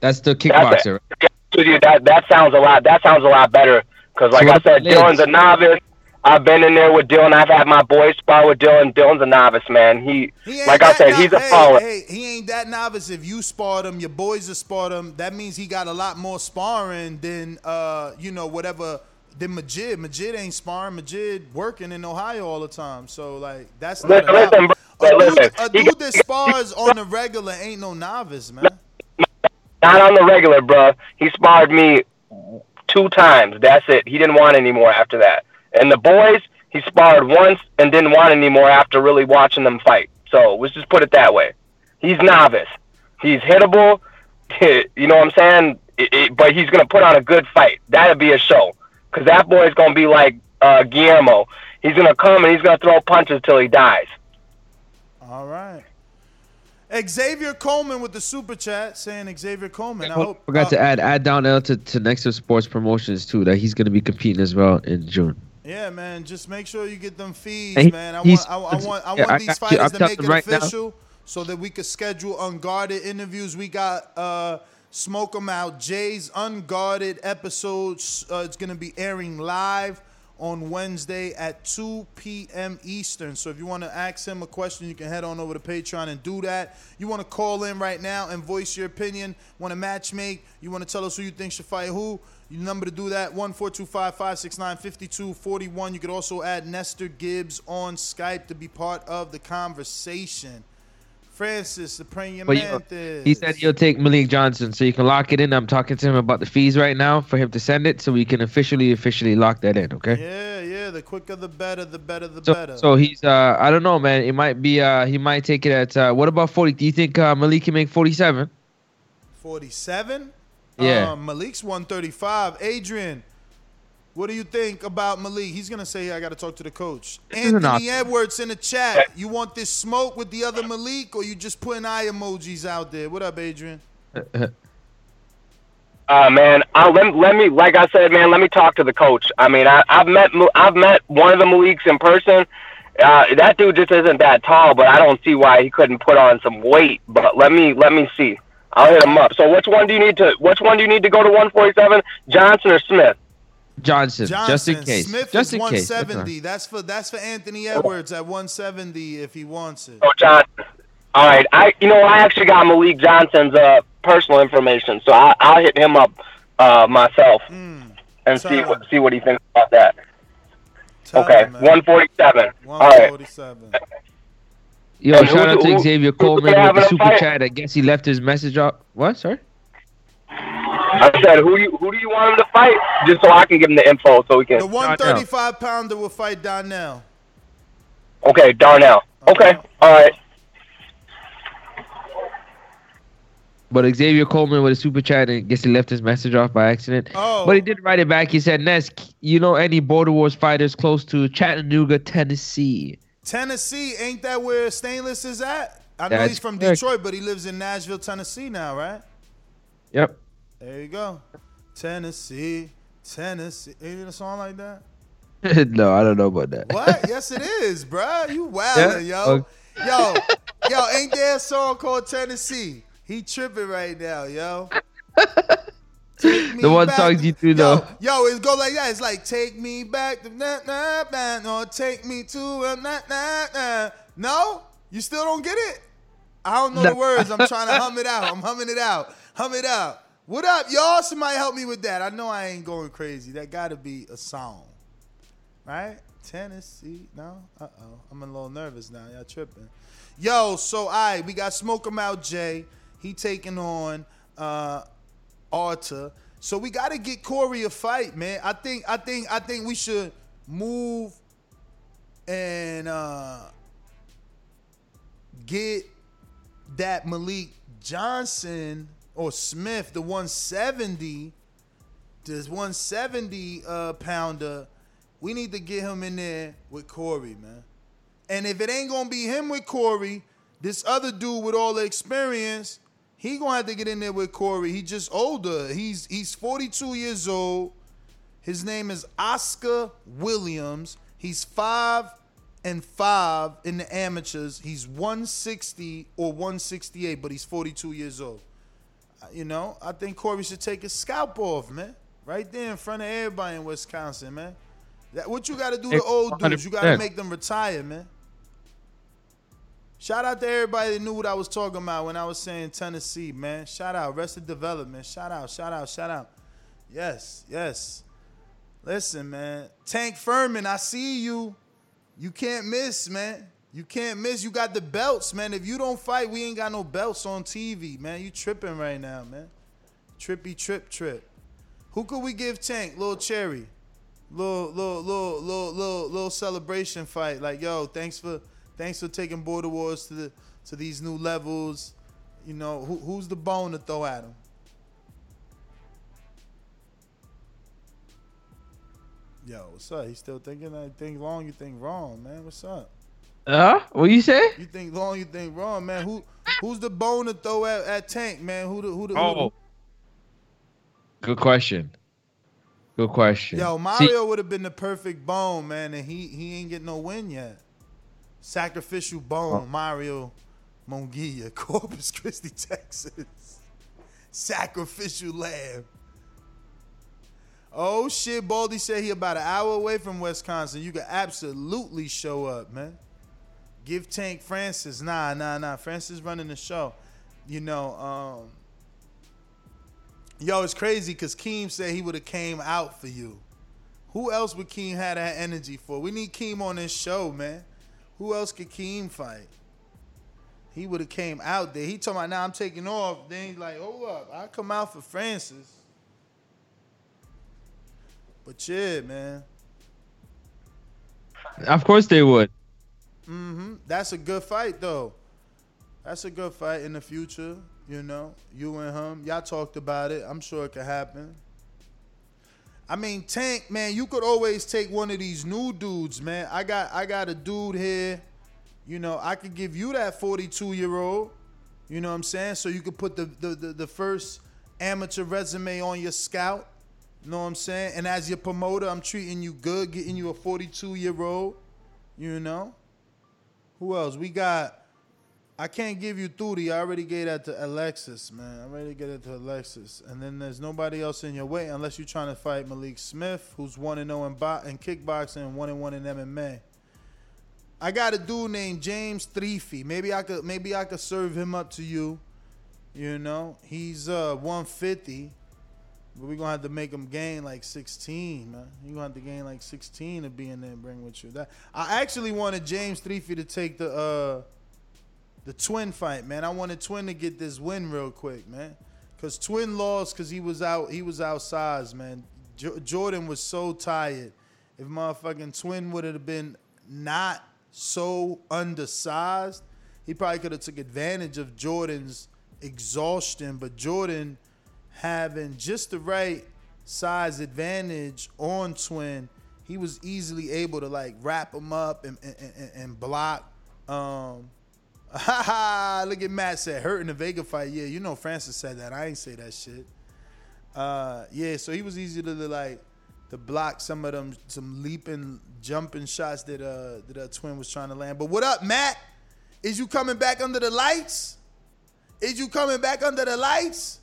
That's the kickboxer. it. Yeah, with you, that that sounds a lot. That sounds a lot better. Because like So I said. Dylan's a novice. I've been in there with Dylan. I've had my boys spar with Dylan. Dylan's a novice, man. He, He like I said, no- he's a hey, follower. Hey, he ain't that novice. If you sparred him, your boys have sparred him. That means he got a lot more sparring than uh, you know, whatever than Majid. Majid ain't sparring. Majid working in Ohio all the time. So like that's not Listen, a listen, bro, A dude, listen. a dude that spars on the regular ain't no novice, man. Not on the regular, bruh. He sparred me two times. That's it. He didn't want any more after that. And the boys, he sparred once and didn't want anymore after really watching them fight. So let's just put it that way. He's novice. He's hittable. You know what I'm saying? It, it, but he's gonna put on a good fight. That'll be a show. Cause that boy's gonna be like uh, Guillermo. He's gonna come and he's gonna throw punches till he dies. All right. Xavier Coleman with the super chat saying Xavier Coleman. I Oh, hope forgot uh, to add add Donnell to to Nexus Sports Promotions too. That he's gonna be competing as well in June. Yeah, man. Just make sure you get them fees, And he- man. I want, I, I want, I yeah, want I these you. fighters I'm to make it right now. official, so that we could schedule unguarded interviews. We got uh, smoke 'em out. Jay's unguarded episode. Uh, it's gonna be airing live on Wednesday at 2 p.m. Eastern. So if you want to ask him a question, you can head on over to Patreon and do that. You want to call in right now and voice your opinion. Want to match make? You want to tell us who you think should fight who? Your number to do that, 1-425-569-5241. You could also add Nestor Gibbs on Skype to be part of the conversation. Francis, the praying But you he said he'll take Malik Johnson, so you can lock it in. I'm talking to him about the fees right now for him to send it, so we can officially, officially lock that in. Okay. Yeah, yeah. The quicker the better, the better the So, better. so he's uh I don't know, man. It might be uh he might take it at uh what about forty? Do you think uh, Malik can make forty seven? 47? Yeah. Um, Malik's 135. Adrian, what do you think about Malik? He's going to say, I got to talk to the coach. This is Anthony. Edwards in the chat. You want this smoke with the other Malik, or you just putting eye emojis out there? What up, Adrian? Uh, man, I, let, let me, like I said, man, let me talk to the coach. I mean, I, I've met, I've met one of the Maliks in person. Uh, that dude just isn't that tall, but I don't see why he couldn't put on some weight. But let me, let me see. I'll hit him up. So, which one do you need to? Which one do you need to go to 147? Johnson or Smith? Johnson, just in case. Smith just is in case. That's 170. That's for that's for Anthony Edwards at 170 if he wants it. Oh, Johnson. All right. I, you know, I actually got Malik Johnson's uh, personal information, so I, I'll hit him up uh, myself Hmm. and see what see what he thinks about that. okay, him, man. 147. All right. 147. Yo, And shout who- out to who- Xavier who- Coleman who with the super fight? chat. I guess he left his message up. What? Sorry. I said, who do you who do you want him to fight? Just so I can give him the info, so we can. The 135 pounder will fight Donnell. Okay, Darnell. Okay, uh-huh. all right. But Xavier Coleman with a super chat, and guess he left his message off by accident. Oh. But he did write it back. He said, Ness, you know any Border Wars fighters close to Chattanooga, Tennessee? Tennessee, ain't that where Stainless is at? I know That's he's from correct. Detroit, but he lives in Nashville, Tennessee now, right? Yep. There you go. Tennessee, Tennessee. Ain't it a song like that? no, I don't know about that. What? yes, it is, bruh. You wildin', Yeah? yo. Oh. Yo, yo, ain't there a song called Tennessee? He tripping right now, yo. The one song you do know. Yo, it go like that. It's like take me back to na na na or take me to a na na na. No, you still don't get it. I don't know the words. I'm trying to hum it out. I'm humming it out. Hum it out. What up, y'all? Somebody help me with that. I know I ain't going crazy. That got to be a song, right? Tennessee. No. Uh oh. I'm a little nervous now. Y'all tripping. Yo, so I right, we got Smoke 'em out, Jay. He taking on uh Arta. So we gotta get Corey a fight, man. I think I think I think we should move and uh get that Malik Johnson or Smith, the 170, this 170 uh pounder. We need to get him in there with Corey, man. And if it ain't gonna be him with Corey, this other dude with all the experience, he gonna have to get in there with Corey. He just older. He's he's 42 years old. His name is Oscar Williams. He's five and five in the amateurs. He's 160 or 168, but he's 42 years old. Uh, You know, I think Corey should take his scalp off, man. Right there in front of everybody in Wisconsin, man. That, what you got to do to old dudes? You got to make them retire, man. Shout out to everybody that knew what I was talking about when I was saying Tennessee, man. Shout out, Arrested Development. Shout out, shout out, shout out. Yes, yes. Listen, man. Tank Furman, I see you. You can't miss, man. You can't miss. You got the belts, man. If you don't fight, we ain't got no belts on TV, man. You tripping right now, man. Trippy trip trip. Who could we give Tank? Little Cherry. Little little little little little little celebration fight. Like, yo, thanks for thanks for taking Border Wars to the to these new levels. You know, who, who's the bone to throw at him? Yo, what's up? He still thinking I think long, you think wrong, man. What's up? Uh, what you say? You think long, you think wrong, man. Who who's the bone to throw at, at Tank, man? Who the who the, who the Oh. Good question. Good question. Yo, Mario would have been the perfect bone, man, and he he ain't get no win yet. Sacrificial bone. Mario Monguia, Corpus Christi, Texas. Sacrificial lamb. Oh shit, Baldy said he about an hour away from Wisconsin. You can absolutely show up, man. Give Tank Francis. Nah, nah, nah. Francis running the show. You know, um, Yo, it's crazy because Keem said he would have came out for you. Who else would Keem have that energy for? We need Keem on this show, man. Who else could Keem fight? He would have came out there. He told me, now I'm taking off. Then he's like, hold up, I come out for Francis. But yeah, man. Of course they would. hmm That's a good fight, though. That's a good fight in the future. You know, you and him, y'all talked about it. I'm sure it could happen. I mean, Tank, man, you could always take one of these new dudes, man. I got, I got a dude here. You know, I could give you that 42 year old. You know what I'm saying? So you could put the the, the, the first amateur resume on your scout. You know what I'm saying? And as your promoter, I'm treating you good, getting you a 42 year old. You know. Who else? We got. I can't give you Thudi. I already gave that to Alexis, man. I already gave it to Alexis. And then there's nobody else in your way unless you're trying to fight Malik Smith, who's 1 0 in, bo- in kickboxing and 1 1 in MMA. I got a dude named James Threefy. Maybe I could maybe I could serve him up to you. You know, he's uh 150. But we're gonna have to make him gain like 16, man. You're gonna have to gain like 16 to be in there and bring with you. That I actually wanted James Threefy to take the uh the twin fight, man. I wanted Twin to get this win real quick, man. Cause Twin lost because he was out. He was outsized, man. Jo- Jordan was so tired. If motherfucking Twin would have been not so undersized, he probably could have took advantage of Jordan's exhaustion. But Jordan having just the right size advantage on Twin, he was easily able to like wrap him up and and, and, and block. Um, Ha ha! Look at Matt said hurt in the Vega fight. Yeah, you know Francis said that. I ain't say that shit. Uh, yeah, so he was easy to like to block some of them some leaping, jumping shots that uh that uh, twin was trying to land. But what up, Matt? Is you coming back under the lights? Is you coming back under the lights?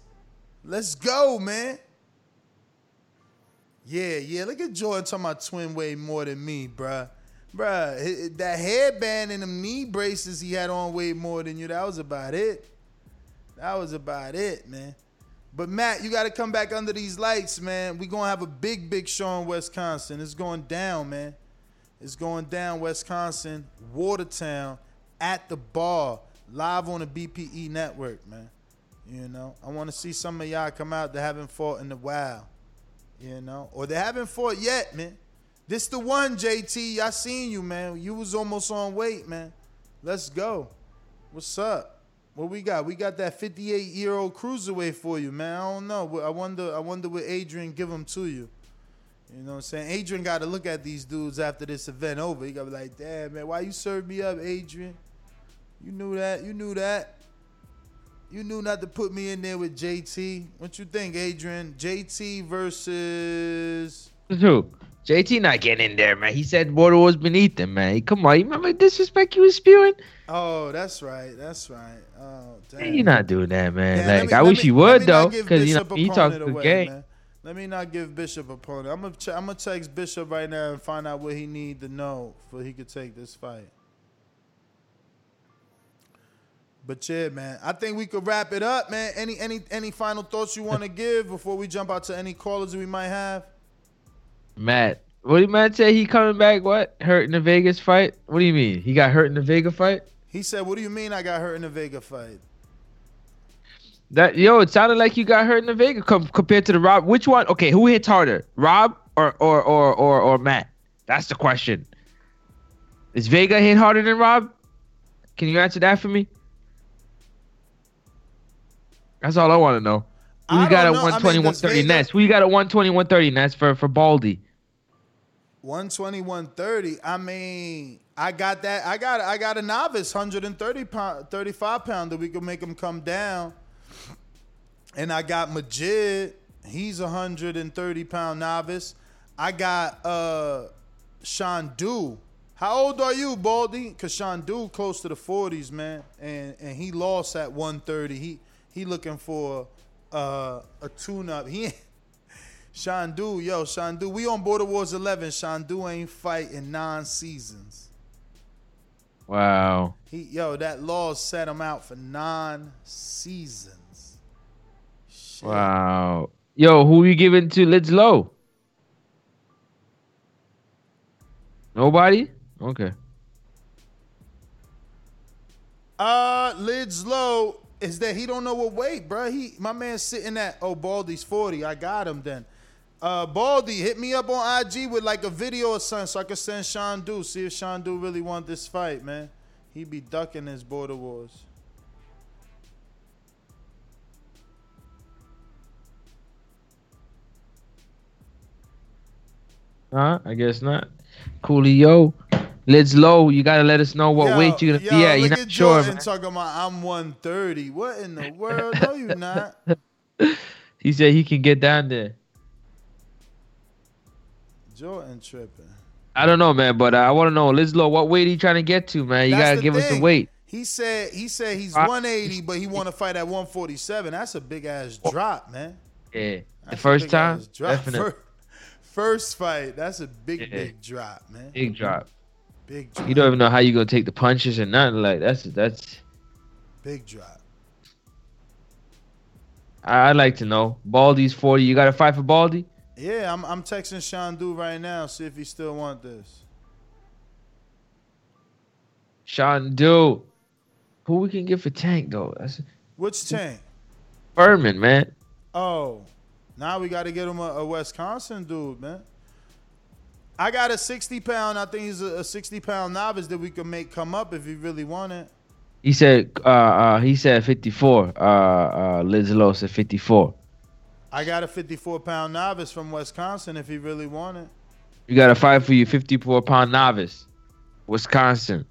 Let's go, man. Yeah, yeah. Look at Jordan talking about twin way more than me, bruh. Bruh, that headband and them knee braces he had on way more than you. That was about it. That was about it, man. But Matt, you got to come back under these lights, man. We gonna have a big, big show in Wisconsin. It's going down, man. It's going down, Wisconsin, Watertown, at the bar, live on the BPE network, man. You know, I want to see some of y'all come out that haven't fought in a while. You know, or they haven't fought yet, man. This the one, JT. I seen you, man. You was almost on weight, man. Let's go. What's up? What we got? We got that 58 year old cruiserweight for you, man. I don't know. I wonder. I wonder what Adrian give him to you. You know what I'm saying? Adrian got to look at these dudes after this event over. He got to be like, damn, man, why you serve me up, Adrian? You knew that. You knew that. You knew not to put me in there with JT. What you think, Adrian? JT versus. Who? JT not getting in there, man. He said water was beneath him, man. Come on, you remember the disrespect you was spewing? Oh, that's right. That's right. Oh, damn. You're not doing that, man. Like me- I wish me- he would though, because you know he talks the game. man. Let me not give Bishop opponent. I'm gonna ch- I'm gonna text Bishop right now and find out what he need to know for he could take this fight. But yeah, man, I think we could wrap it up, man. Any any any final thoughts you want to give before we jump out to any callers we might have? Matt, what did Matt say? He coming back? What? Hurt in the Vegas fight? What do you mean? He got hurt in the Vega fight? He said, "What do you mean I got hurt in the Vega fight?" That yo, it sounded like you got hurt in the Vega com- compared to the Rob. Which one? Okay, who hits harder, Rob or or or or or Matt? That's the question. Is Vega hit harder than Rob? Can you answer that for me? That's all I want to know. Who you got at don't know. I mean, 120, does 130 Vega- Ness? Who you got at 120, 130 Ness for for Baldy? 120, 130. I mean, I got that. I got I got a novice, 130 pound, 35 pounder. We could make him come down. And I got Majid. He's a hundred and thirty pound novice. I got uh Sean Du. How old are you, Baldy? Cause Sean Du close to the forties, man, and and he lost at one thirty. He he looking for uh, a tune up. He Sean Du, yo, Sean Du. We on Border Wars eleven. Sean Du ain't fight in nine seasons. Wow. He yo, that law set him out for nine seasons. Wow. Yo, who you giving to Lids Low? Nobody? Okay. Uh, lids low is that he don't know what weight, bro. He my man sitting at oh Baldy's forty. I got him then. Uh, Baldy, hit me up on IG with like a video or something so I can send Sean Do. See if Sean Do really want this fight, man. He be ducking his border wars. Huh? I guess not. Coolio. Lids low. You gotta let us know what Yo, weight you're gonna yo, be at. You're not sure, man. talking about I'm 130. What in the world? No, you not. He said he can get down there. Jordan tripping. I don't know, man, but uh, I want to know, Lids low, what weight are you trying to get to, man? You That's gotta the give us thing. a weight. He said he said he's Uh, 180, but he want to fight at 147. That's a big ass drop, man. Yeah. The That's a first time, definitely. Fir- First fight, that's a big, Yeah. big drop, man. Big drop. Big drop. You don't even know how you gonna take the punches or nothing. Like that's that's. Big drop. I, I'd like to know. Baldy's forty. You got to fight for Baldy? Yeah, I'm I'm texting Sean Du right now, see if he still want this. Sean Do. Who we can get for Tank though? That's Which tank? Furman, man. Oh, now we got to get him a, a Wisconsin dude, man. I got a 60 pound. I think he's a, a 60 pound novice that we can make come up if he really want it. He said. Uh, uh, he said fifty four. Uh, uh, Liz Lowe said fifty four. I got a 54 pound novice from Wisconsin if he really want it. You got to fight for your fifty four pound novice, Wisconsin.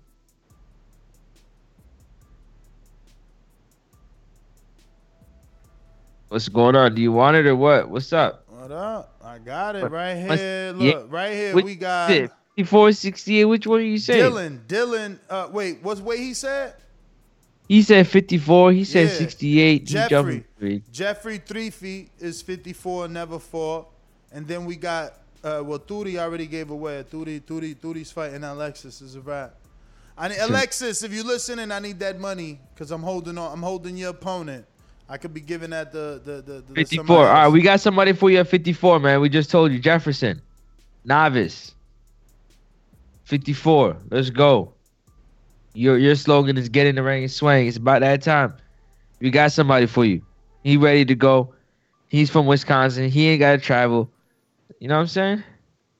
What's going on? Do you want it or what? What's up? What up? I got it What- right here. yeah. Look, right here Which we got is it? 54, 68. Which one are you saying? Dylan. Dylan. Uh, wait, what's what he said? He said 54. He said Yeah. 68. He Jeffrey. three. Jeffrey three feet is 54, never fought. And then we got uh well Turi already gave away. Turi Turi Turi's fighting Alexis is a wrap. I need Alexis, if you're listening, I need that money because I'm holding on. I'm holding your opponent. I could be giving that the the the, the 54. All right, we got somebody for you at 54, man. We just told you. Jefferson. Novice. 54. Let's go. Your your slogan is get in the ring and swing. It's about that time. We got somebody for you. He ready to go. He's from Wisconsin. He ain't got to travel. You know what I'm saying?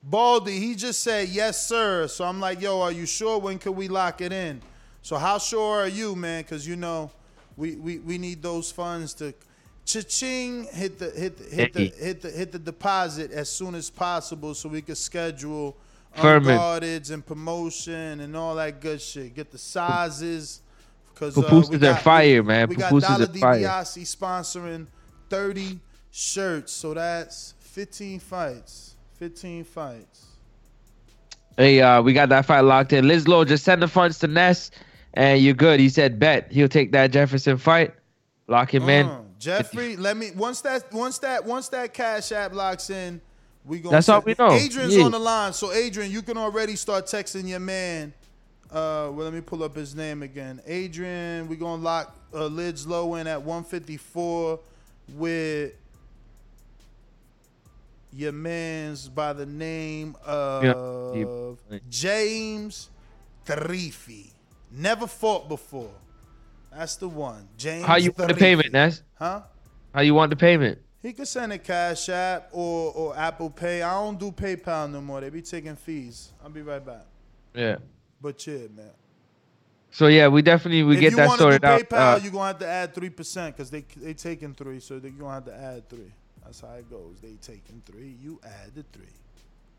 Baldy, he just said yes, sir. So I'm like, yo, are you sure? When could we lock it in? So how sure are you, man? Because you know, we, we we need those funds to cha-ching hit the hit the, hit the hit the hit the deposit as soon as possible so we could schedule Furman. and promotion and all that good shit. Get the sizes. Because uh, Pupusas we are got- fire, man. We got Pupusas Dollar are fire. DiBiase sponsoring 30 shirts. So that's 15 fights. 15 fights. Hey, uh, we got that fight locked in. Liz Lowe, just send the funds to Ness, and you're good. He said bet he'll take that Jefferson fight. Lock him in. Uh, Jeffrey, let me once that once that once that cash app locks in, we gonna. That's all we know. Adrian's Yeah. on the line, so Adrian, you can already start texting your man. Uh, well, let me pull up his name again. Adrian, we gonna lock uh, Lids low in at 154 with your man's by the name of James Tarifi. Never fought before. That's the one. James. How you want the payment, Ness? Huh? How you want the payment? He could send a Cash App or, or Apple Pay. I don't do PayPal no more. They be taking fees. I'll be right back. Yeah. But yeah, man. So yeah, we definitely we if get you that sorted do out. PayPal, Uh, you're gonna have to add three percent because they they taking three, so they, you're gonna have to add three. That's how it goes. They taking three, you add the three.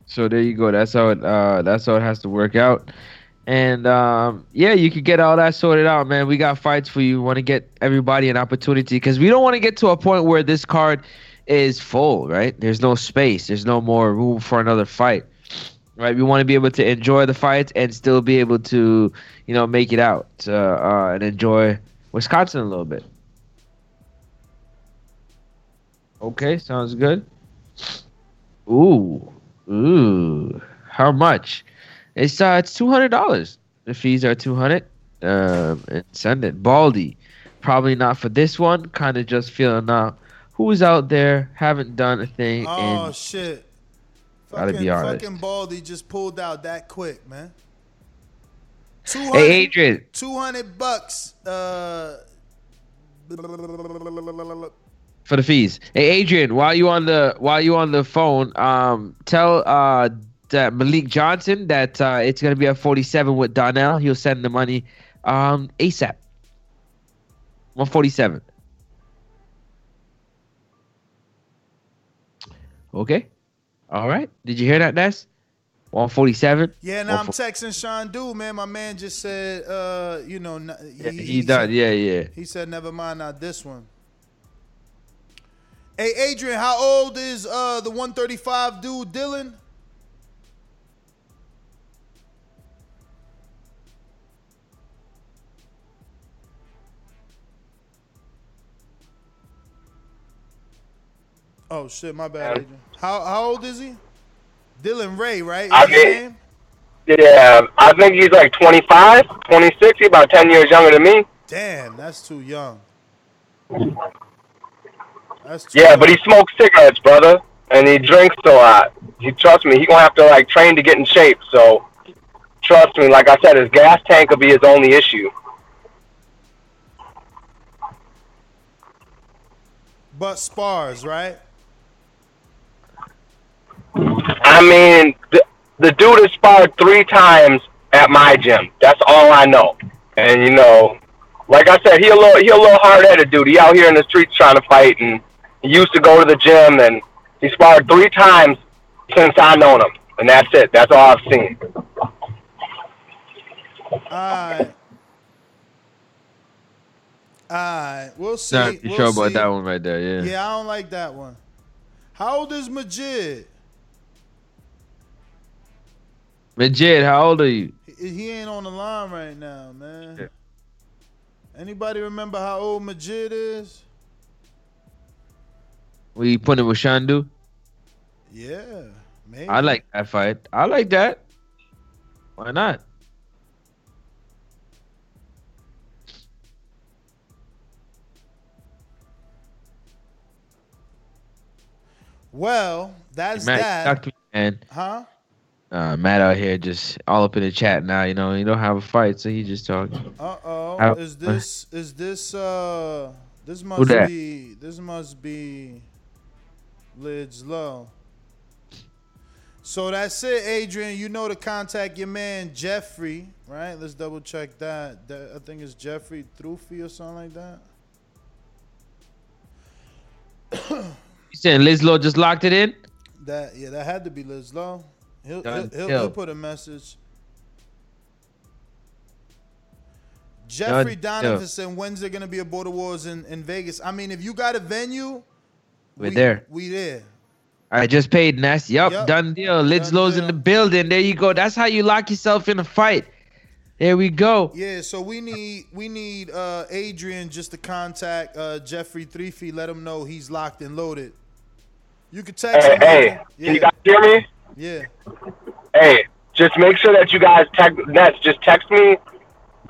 so there you go. That's how it. Uh, that's how it has to work out. And um, yeah, you could get all that sorted out, man. We got fights for you. We want to get everybody an opportunity because we don't want to get to a point where this card is full, right? There's no space. There's no more room for another fight. Right? We want to be able to enjoy the fights and still be able to, you know, make it out uh, uh, and enjoy Wisconsin a little bit. Okay, sounds good. Ooh, ooh. How much? It's uh, it's two hundred dollars. The fees are two hundred. Um, and send it. Baldy, probably not for this one. Kind of just feeling out. Who's out there? Haven't done a thing. Oh shit! Gotta Fucking, be honest. fucking Baldy just pulled out that quick, man. Hey, Adrian. Two hundred bucks. Uh, for the fees. Hey, Adrian, while you on the while you on the phone, um, tell uh that Malik Johnson that uh, it's gonna be a 47 with Donnell. He'll send the money um ASAP. 147. Okay. All right. Did you hear that, Ness? 147. yeah, now I'm texting Sean Dude, man. My man just said, uh, you know, n- Yeah, he done. said- Yeah, yeah. He said, never mind, not this one. Hey, Adrian, how old is uh the 135 dude, Dylan? Oh shit, my bad. How how old is he? Dylan Ray, right? Is I name? Yeah, I think he's like 25, 26. He's about 10 years younger than me. Damn, that's too young. That's too Yeah, young. but he smokes cigarettes, brother, and he drinks a lot. He trust me, he gonna have to like train to get in shape. So trust me, like I said, his gas tank will be his only issue. But spars, right? I mean, the, the dude has sparred three times at my gym. That's all I know. And you know, like I said, he a little he a little hard headed dude. He out here in the streets trying to fight, and he used to go to the gym, and he sparred three times since I known him, and that's it. That's all I've seen. Alright. Alright. We'll see. Not too we'll sure about that one right there. Yeah. Yeah, I don't like that one. How old is Majid? Majid, how old are you? He, he ain't on the line right now, man. Anybody remember how old Majid is? We putting with Shandu? Yeah, maybe. I like that fight. I like that. Why not? Well, that's that. me, man. Huh? Uh, Matt out here just all up in the chat now. You know, he don't have a fight, so he just talking. Uh oh. is this is this uh this must be this must be Lids Low. So that's it, Adrian. You know to contact your man Jeffrey, right? Let's double check that. that I think it's Jeffrey Thrufi or something like that. You saying Liz Lowe just locked it in? That yeah, that had to be Liz Low. He'll he'll, he'll, he'll put a message. Jeffrey Done deal. Donovan, when's there gonna be a Border Wars in, in Vegas? I mean, if you got a venue, We're we, there. We there. I just paid Ness. Yup, Yup. done deal. Liz Lowe's in the building. There you go. That's how you lock yourself in a fight. There we go. Yeah, so we need we need uh Adrian just to contact uh Jeffrey Three Feet, let him know he's locked and loaded. You can text Hey, him. hey, Adrian. can you guys hear me? Yeah. Hey, just make sure that you guys text Ness. Just text me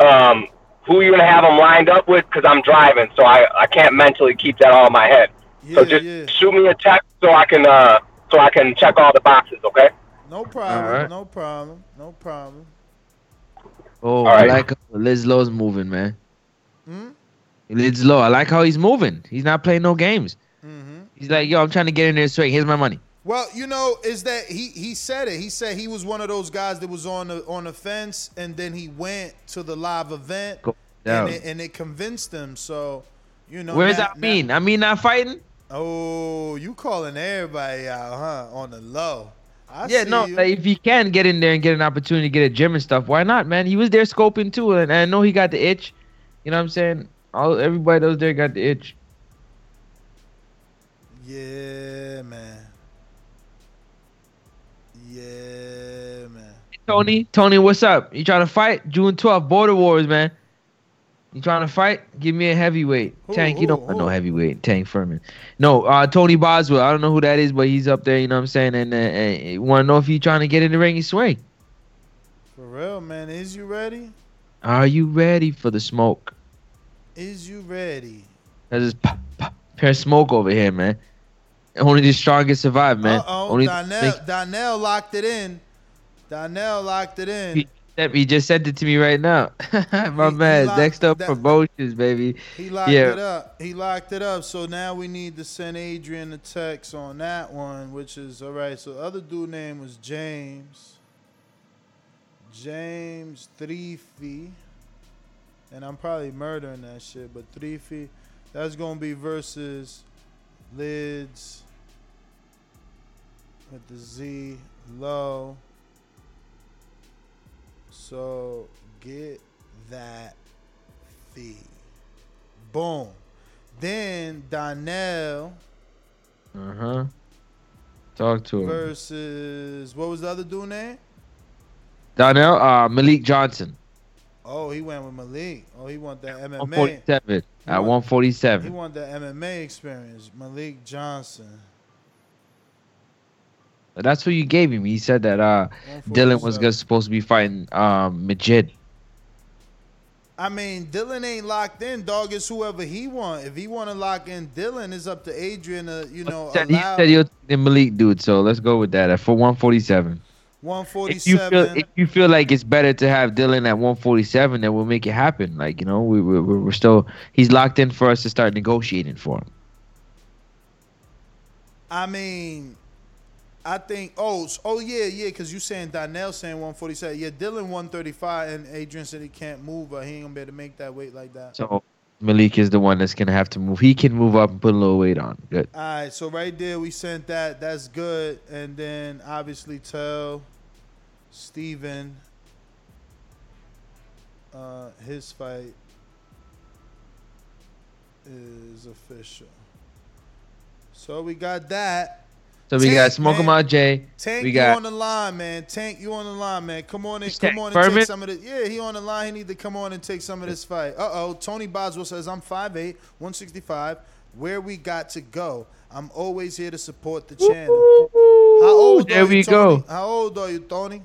um, who you're gonna have them lined up with because I'm driving, so I I can't mentally keep that all in my head. so just shoot me a text so I can uh so I can check all the boxes. Okay. No problem. Alright. No problem. No problem. Oh, All I like how Liz Lowe's moving, man. Hmm? Liz Lowe, I like how he's moving. He's not playing no games. Mm-hmm. He's like, yo, I'm trying to get in there straight. Here's my money. Well, you know, is that he he said it. He said he was one of those guys that was on the on the fence, and then he went to the live event, down. and it, and it convinced him. So, you know, Where's that mean? I mean, not fighting? Oh, you calling everybody out, huh? On the low. I yeah, no. Like, if he can get in there and get an opportunity to get a gym and stuff, why not, man? He was there scoping too, and I know he got the itch. You know what I'm saying? All everybody that was there got the itch. Yeah, man. Tony, Tony, what's up? You trying to fight? June 12th, Border Wars, man. You trying to fight? Give me a heavyweight. Who, Tank, you don't want no heavyweight. Tank Furman. No, uh, Tony Boswell. I don't know who that is, but he's up there. You know what I'm saying? And, uh, and want to know if you trying to get in the ring and swing. For real, man. Is you ready? Are you ready for the smoke? Is you ready? There's this pop, pop, pair of smoke over here, man. Only the strongest survive, man. Uh oh. Only Donnell, Donnell locked it in. Donnell locked it in. He just sent it to me right now. My man, locked next up that- promotions, baby. He locked yeah. it up. He locked it up. So now we need to send Adrian a text on that one, which is all right. So the other dude name was James. James Threefy. And I'm probably murdering that shit, but Threefy. That's gonna be versus Lids with the Z low. So get that fee. Boom. Then Donnell Uh huh. Talk to him. versus what was the other dude name? Donnell, uh, Malik Johnson, Oh, he went with Malik. Oh, he want that MMA. 147 at 147. He 147. want that MMA experience. Malik Johnson. That's who you gave him. He said that uh, Dylan was gonna, supposed to be fighting um, Majid. I mean, Dylan ain't locked in, dog. is whoever he want. If he want to lock in Dylan, it's up to Adrian to, you know, Said- He allow said he'll take the Malik dude, so let's go with that at for 147. If you 147. feel if you feel like it's better to have Dylan at 147, then we'll make it happen. Like you know, we we we're we're still he's locked in for us to start negotiating for him. I mean, I think. Oh, oh yeah, yeah. Because you saying Donnell saying 147. Yeah, Dylan 135, and Adrian said he can't move, but he ain't gonna be able to make that weight like that. So Malik is the one that's gonna have to move. He can move up and put a little weight on. Good. All right, so right there we sent that. That's good, and then obviously tell Steven uh, his fight is official. So we got that. So we got Tank, smoke him man. out, Jay. Tank, we you on the line, man. Tank, you on the line, man. Come on and come on and Furman? take some of this. Yeah, he on the line. He need to come on and take some of this fight. Uh oh. Tony Boswell says I'm 5'8", 165. Where we got to go. I'm always here to support the channel. How old there are we you, go. Tony? How old are you, Tony?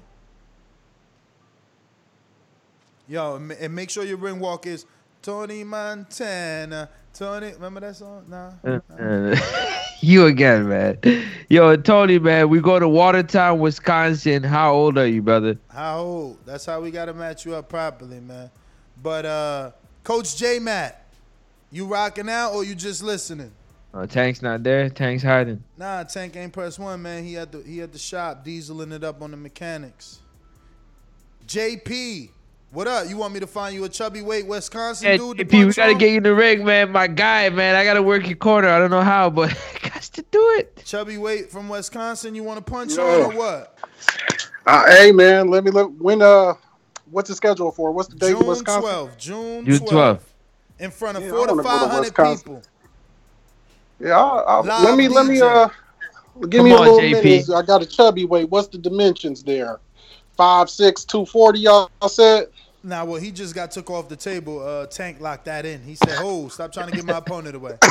Yo, and and make sure your ring walk is Tony Montana. Tony, remember that song? Nah. Uh, you again, man. Yo, Tony, man, we go to Watertown, Wisconsin. How old are you, brother? How old? That's how we gotta match you up properly, man. But uh Coach J Matt, you rocking out or you just listening? Uh, Tank's not there. Tank's hiding. Nah, Tank ain't press one, man. He had the he had the shop dieseling it up on the mechanics. JP, what up? You want me to find you a chubby weight Wisconsin Hey, dude to JP, we gotta on? get you in the ring, man. My guy, man. I gotta work your corner. I don't know how, but got to do it. Chubby weight from Wisconsin, you want to punch Yo. on or what? Uh, hey man, let me look. When uh, what's the schedule for? What's the date in June Wisconsin? 12th. June June 12th. 12th. In front of Yeah, four to wanna go to five hundred people. Yeah, I'll, I'll, let me let me uh, give Come me a on, little JP. minute. I got a chubby weight. What's the dimensions there? Five six two forty. Y'all said. Nah, well, he just got took off the table. Uh, Tank locked that in. He said, "Oh, stop trying to get my opponent away."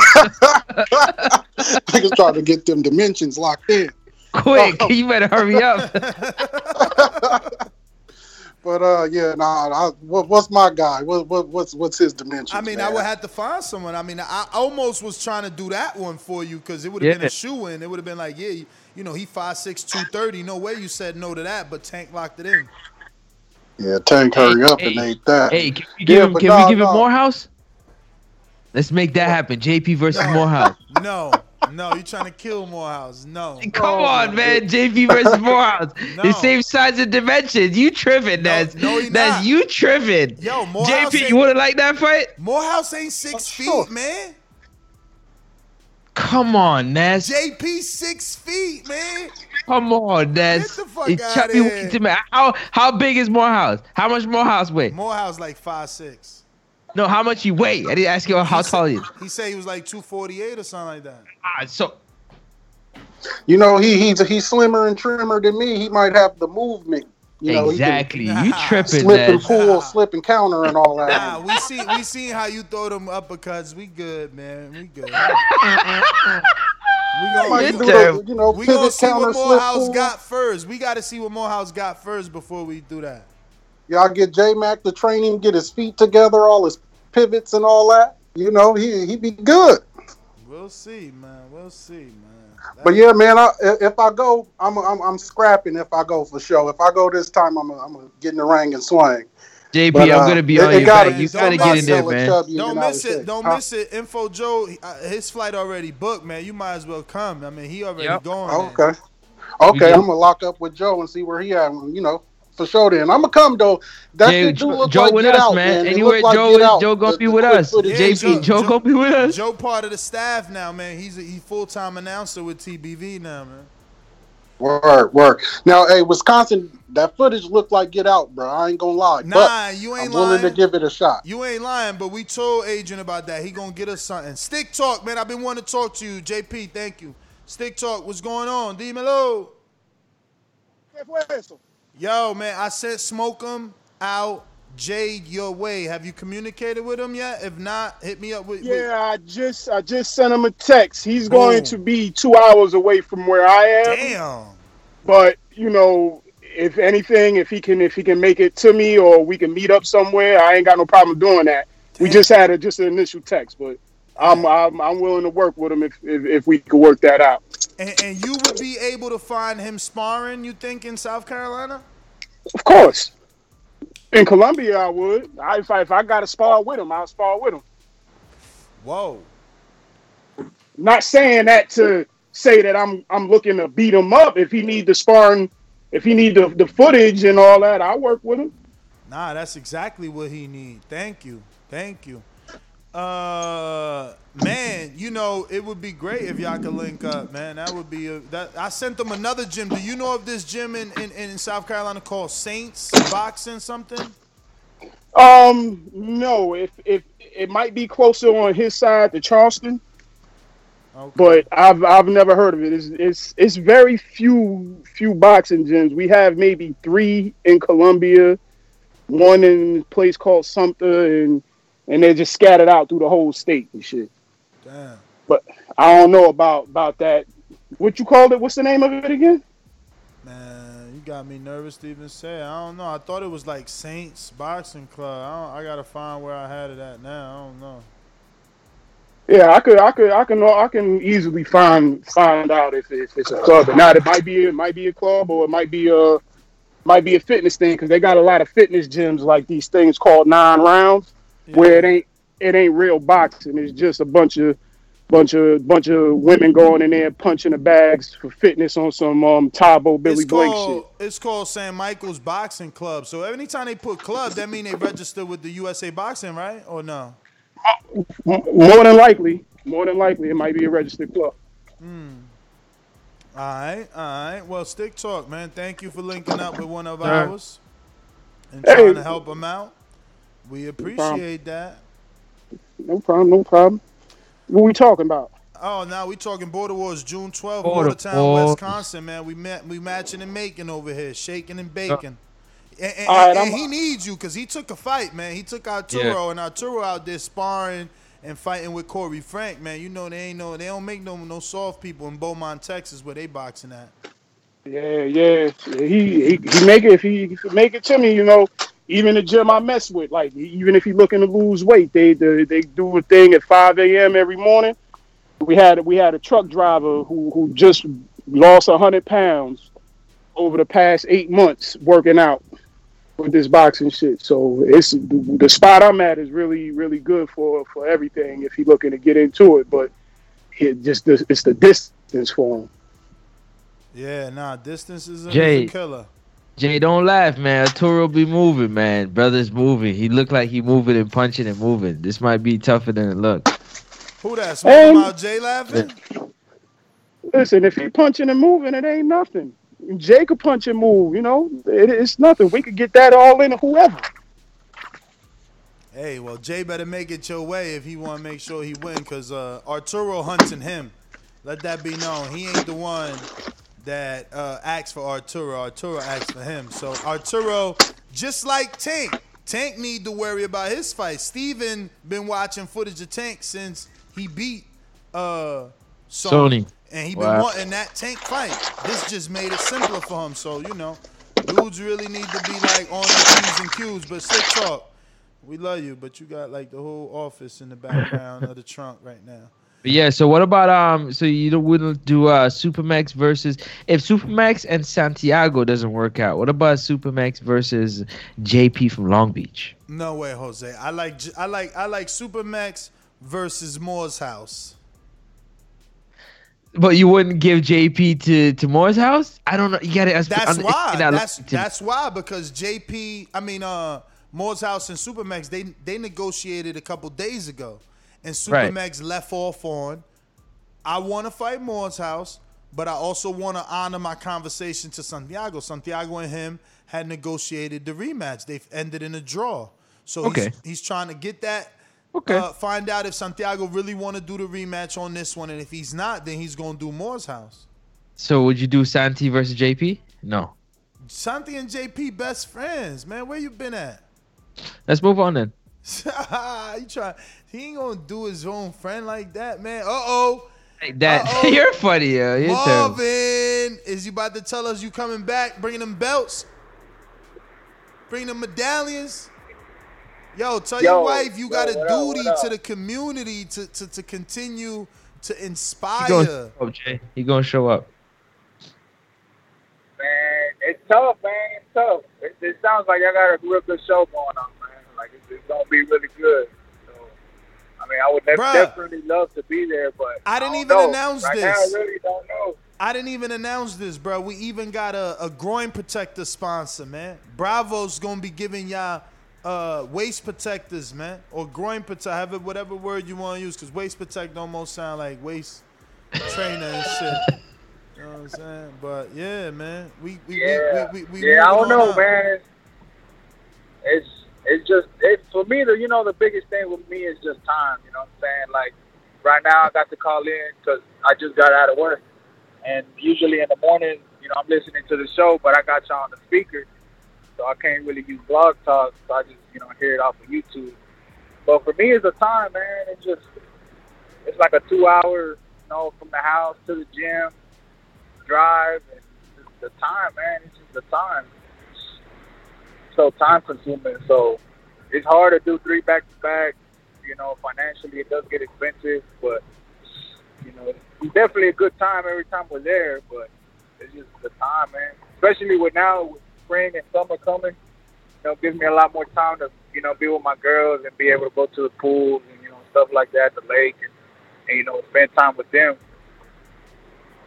Niggas trying to get them dimensions locked in. Quick, you better hurry up. But uh, yeah, nah. I, what, what's my guy? What, what what's what's his dimensions? I mean, I would have to find someone. I mean, I almost was trying to do that one for you because it would have been a shoe in. It would have been like, yeah, you, you know, he five six two thirty. No way you said no to that, but Tank locked it in. Yeah, Tank, hurry up and hey, ain't that. Hey, can we give Yeah, him? but Can nah, we give nah. him Morehouse? Let's make that happen. JP versus Morehouse. No, no, you're trying to kill Morehouse. No. Come on, man. JP versus Morehouse. No. The same size and dimensions. You tripping, That's no, he That's you tripping. Yo, Morehouse JP, ain't- you would have liked that fight? Morehouse ain't six oh, feet, man. Come on, Ness. JP six feet, man. Come on, Ness. Get the fuck It's outta chubby here. weight to me. How how big is Morehouse? How much Morehouse weigh? Morehouse like five six. No, how much you weigh? I didn't ask you how tall he is. He said he was like two forty eight or something like that. Ah, so you know, he he's he's slimmer and trimmer than me. He might have the movement. You know, he can exactly. You tripping, slip and Ned. pull, slip and counter, and all that. Nah, we see we seen how you throw them uppercuts. We good, man. We good. we Might gonna, do the, you know, we gonna see counter, what slip Morehouse got first. We got to see what Morehouse got first before we do that. Y'all get J Mac to train him, get his feet together, all his pivots and all that. You know, he he be good. We'll see, man. We'll see, man. But yeah, man, I, if I go, I'm, I'm I'm scrapping. If I go for sure, if I go this time, I'm gonna, I'm gonna get in the ring and swing. JP, But, I'm uh, gonna be it- on it your gotta back. You gotta get in there, man. Don't miss it. say, Don't huh? miss it. Info Joe, uh, his flight already booked, man. You might as well come. I mean, he already Yep. going. Okay, okay, I'm gonna lock up with Joe and see where he at. You know, for sure. Then I'm gonna come though. That Jay, shit do look Joe like with Get us, Out, man. It Anywhere look like Joe Get is, Out. Joe gonna The- be with us. footage. JP, Joe gonna be with us. Joe part of the staff now, man. He's a he full time announcer with TBV now, man. Work, work. Now, hey, Wisconsin, that footage looked like Get Out, bro. I ain't gonna lie. Nah, but you ain't I'm willing lying. to give it a shot. You ain't lying, but we told Adrian about that. He gonna get us something. Stick talk, man. I've been wanting to talk to you, JP. Thank you. Stick talk. What's going on, Dímelo? Yo, man, I said sent Smoke'em out, Jade your way. Have you communicated with him yet? If not, hit me up with. with- Yeah, I just I just sent him a text. He's going to be two hours away from where I am. Damn. But you know, if anything, if he can if he can make it to me or we can meet up somewhere, I ain't got no problem doing that. We just had a just an initial text, but I'm I'm, I'm willing to work with him if, if if we could work that out. And, and you would be able to find him sparring, you think, in South Carolina? Of course. In Columbia, I would. I, if I if I got to spar with him, I'll spar with him. Whoa. Not saying that to say that I'm I'm looking to beat him up. If he need the sparring, if he need the, the footage and all that, I'll work with him. Nah, that's exactly what he need. Thank you. Thank you. Uh man, you know, it would be great if y'all could link up, man. That would be a, that I sent them another gym. Do you know of this gym in, in, in South Carolina called Saints Boxing something? Um, no, if if it might be closer on his side to Charleston, but I've I've never heard of it. It's it's it's very few few boxing gyms. We have maybe three in Columbia, one in a place called Sumter, and and they're just scattered out through the whole state and shit. Damn. But I don't know about about that. What you called it? What's the name of it again? Man, you got me nervous to even say. it. I don't know. I thought it was like Saints Boxing Club. I don't, I gotta find where I had it at now. I don't know. Yeah, I could, I could, I can, I can easily find find out if, if it's a club or not. It might be, it might be a club or it might be a, might be a fitness thing because they got a lot of fitness gyms like these things called nine rounds, where it ain't, it ain't real boxing. It's just a bunch of, bunch of, bunch of women going in there punching the bags for fitness on some um Tae Bo Billy It's Blanks called it's called San Michael's Boxing Club. So anytime they put club, that mean they register with the USA Boxing, right? Or no? shit. More than likely, more than likely, it might be a registered club. Hmm. All right, all right. Well, stick talk, man. Thank you for linking up with one of All right. ours and Hey. trying to help them out. We problem. appreciate that. No problem, no problem. What we talking about? Oh, now we talking Border Wars, June 12th, Border Watertown, Wars. Wisconsin, man. We met, we matching and making over here, shaking and uh. baking. And, and- All right, and he needs you because he took a fight, man. He took Arturo, Yeah. and Arturo out there sparring and fighting with Corey Frank, man. You know they ain't no, they don't make no no soft people in Beaumont, Texas, where they boxing at. Yeah, yeah. yeah, He, he he make it if he, if he make it to me, you know. Even the gym I mess with, like even if he looking to lose weight, they they, they do a thing at five a.m. every morning. We had we had a truck driver who who just lost hundred pounds over the past eight months working out with this boxing shit. So it's the, the spot I'm at is really really good for for everything if he looking to get into it. But it just it's the distance for him. Yeah, nah, distance is a, is Jay. a killer. Jay, don't laugh, man. Arturo be moving, man. Brother's moving. He look like he moving and punching and moving. This might be tougher than it look. Who that's Smoking Hey. out Jay laughing? Listen, if he punching and moving, it ain't nothing. Jay could punch and move, you know, it, it's nothing. We could get that all in whoever. Hey, well, Jay better make it your way if he want to make sure he win, cause uh, Arturo hunting him. Let that be known. He ain't the one that uh, asked for Arturo. Arturo asked for him. So Arturo, just like Tank, Tank need to worry about his fight. Steven been watching footage of Tank since he beat uh, Sony. Sony. And he been Wow. wanting that Tank fight. This just made it simpler for him. So, you know, dudes really need to be like on the P's and Q's. But slick talk. We love you, but you got like the whole office in the background of the trunk right now. But yeah, so what about um? So you wouldn't do uh Supermax versus if Supermax and Santiago doesn't work out? What about Supermax versus JP from Long Beach? No way, Jose. I like I like I like Supermax versus Morehouse. But you wouldn't give JP to to Morehouse? I don't know. You got to. That's why. That's that's why because JP, I mean uh Morehouse and Supermax, they they negotiated a couple days ago, and Right. Supermax left off on. I want to fight Morehouse, but I also want to honor my conversation to Santiago. Santiago and him had negotiated the rematch. They've ended in a draw, so Okay. he's, he's trying to get that. Okay. Uh, find out if Santiago really want to do the rematch on this one, and if he's not, then he's gonna do Morehouse. So would you do Santi versus JP? No. Santi and JP best friends, man. Where you been at? Let's move on then. you try? He ain't gonna do his own friend like that, man. Uh oh. That Uh-oh. you're funny, yo. You're terrible. Marvin, is you about to tell us you coming back, bringing them belts, bringing them medallions? Yo, tell Yo, your wife you yo, got a what up, duty to the community to, to, to continue to He inspire. gonna show up, Jay. He gonna show up. Man, it's tough, man. It's tough. It, it sounds like I got a real good show going on, man. Like it's, it's gonna be really good. So, I mean, I would def- definitely love to be there, but I didn't even know. announce right this. Now, I really don't know. I didn't even announce this, bro. We even got a, a groin protector sponsor, man. Bravo's gonna be giving y'all uh, waist protectors, man, or groin protector, have it whatever word you want to use, because waist protect almost sound like waist trainer and shit. You know what I'm saying? But yeah, man, we we Yeah, we, we, we, we yeah. I don't know, up. man. It's, it's just it for me. The you know the biggest thing with me is just time. You know what I'm saying? Like right now, I got to call in because I just got out of work, and usually in the morning, you know, I'm listening to the show, but I got y'all on the speaker, so I can't really use blog talk. So I just you know hear it off of YouTube. But for me, it's a time, man. It's just it's like a two hour, you know, from the house to the gym, drive, and just the time, man. It's just the time. So time consuming. So it's hard to do three back to back. You know, financially it does get expensive, but you know, it's definitely a good time every time we're there. But it's just the time, man. Especially with now with spring and summer coming, you know, gives me a lot more time to you know be with my girls and be able to go to the pools and you know stuff like that, the lake, and, and you know spend time with them.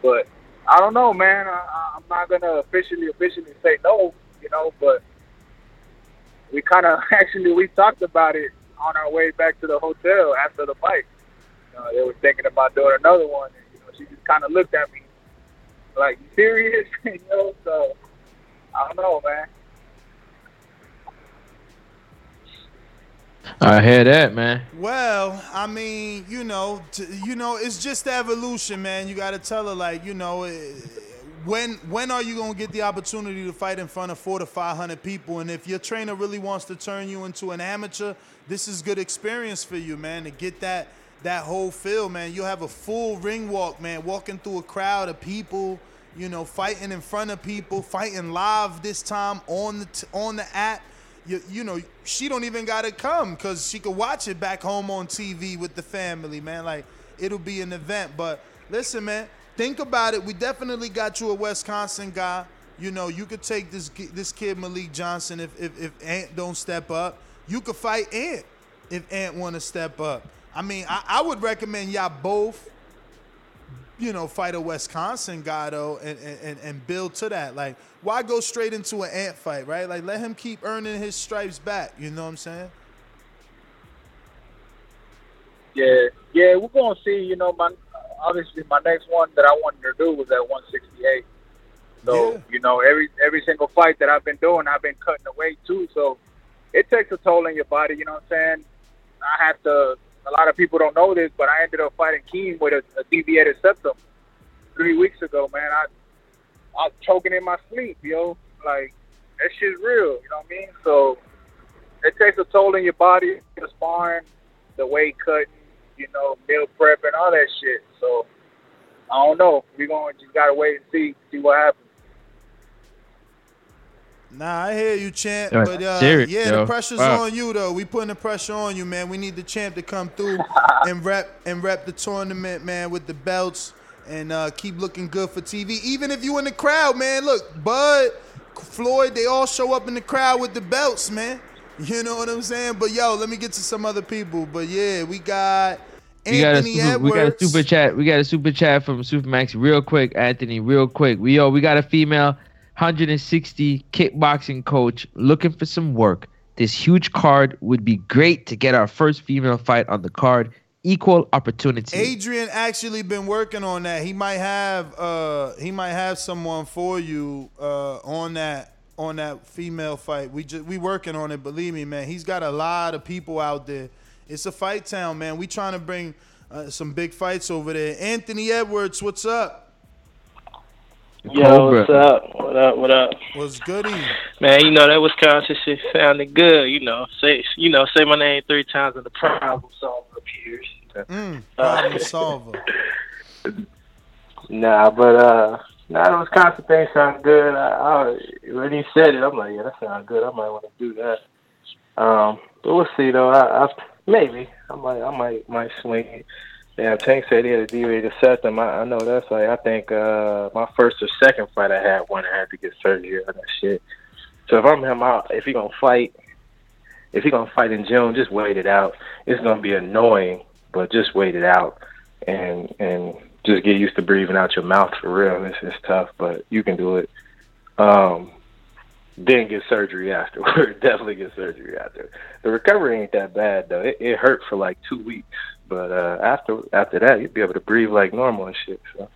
But I don't know, man. I- I'm not gonna officially officially say no, you know, but we kind of actually we talked about it on our way back to the hotel after the fight. You know, they were thinking about doing another one, and you know, she just kind of looked at me like, "You serious?" you know, so I don't know, man. I hear that, man. Well, I mean, you know, t- you know, it's just evolution, man. You got to tell her, like, you know, eh, when when are you gonna get the opportunity to fight in front of four to five hundred people? And if your trainer really wants to turn you into an amateur, this is good experience for you, man, to get that that whole feel, man. You'll have a full ring walk, man, walking through a crowd of people. You know, fighting in front of people, fighting live this time on the t- on the app you, you know, she don't even gotta come because she could watch it back home on TV with the family, man. Like it'll be an event. But listen, man, think about it. We definitely got you a Wisconsin guy. You know, you could take this this kid Malik Johnson if if, if Ant don't step up. You could fight Ant if Ant want to step up. I mean, I, I would recommend y'all both you know, fight a Wisconsin guy though, and, and and build to that. Like, why go straight into an ant fight, right? Like, let him keep earning his stripes back. You know what I'm saying? Yeah, yeah, we're gonna see. You know, my obviously my next one that I wanted to do was at 168. So you know, every every single fight that I've been doing, I've been cutting the weight too. So it takes a toll on your body. You know what I'm saying? I have to a lot of people don't know this, but I ended up fighting Keem with a, a deviated septum three weeks ago, man. I I was choking in my sleep, yo. Like that shit's real, you know what I mean? So it takes a toll on your body, the sparring, the weight cutting, you know, meal prep and all that shit. So I don't know. We going to just gotta wait and see see what happens. Nah, I hear you, champ. But uh, serious, yeah, yo. the pressure's Wow. on you though. We putting the pressure on you, man. We need the champ to come through and rep and rep the tournament, man, with the belts and uh, keep looking good for TV. Even if you in the crowd, man. Look, Bud, Floyd, they all show up in the crowd with the belts, man. You know what I'm saying? But yo, let me get to some other people. But yeah, we got We got, a Anthony super, we got a super chat. We got a super chat from Supermax real quick, Anthony, real quick. We yo, we got a female 160 kickboxing coach looking for some work. This huge card would be great to get our first female fight on the card. Equal opportunity. Adrian actually been working on that. He might have uh he might have someone for you uh on that on that female fight. We just we working on it, believe me, man. He's got a lot of people out there. It's a fight town, man. We trying to bring uh, some big fights over there. Anthony Edwards, what's up? Yo, what's up? What up? What up? What's goody? Man, you know that Wisconsin shit sounded good. You know, say you know say my name three times and the problem solver appears. Mm, problem solver. Nah, but uh, nah, the Wisconsin thing sound good. I, I, when he said it, I'm like, yeah, that sounds good. I might want to do that. Um, but we'll see though. I, I maybe I might I might might swing it. Yeah, Tank said he had a deviated septum. I, I know that's like I think uh my first or second fight I had one I had to get surgery on that shit. So if I'm him out, if he gonna fight, if he gonna fight in June, just wait it out. It's gonna be annoying, but just wait it out and and just get used to breathing out your mouth for real. It's it's tough, but you can do it. Um, then get surgery afterward. Definitely get surgery after. The recovery ain't that bad though. It, it hurt for like two weeks, but uh, after after that, you'd be able to breathe like normal and shit. So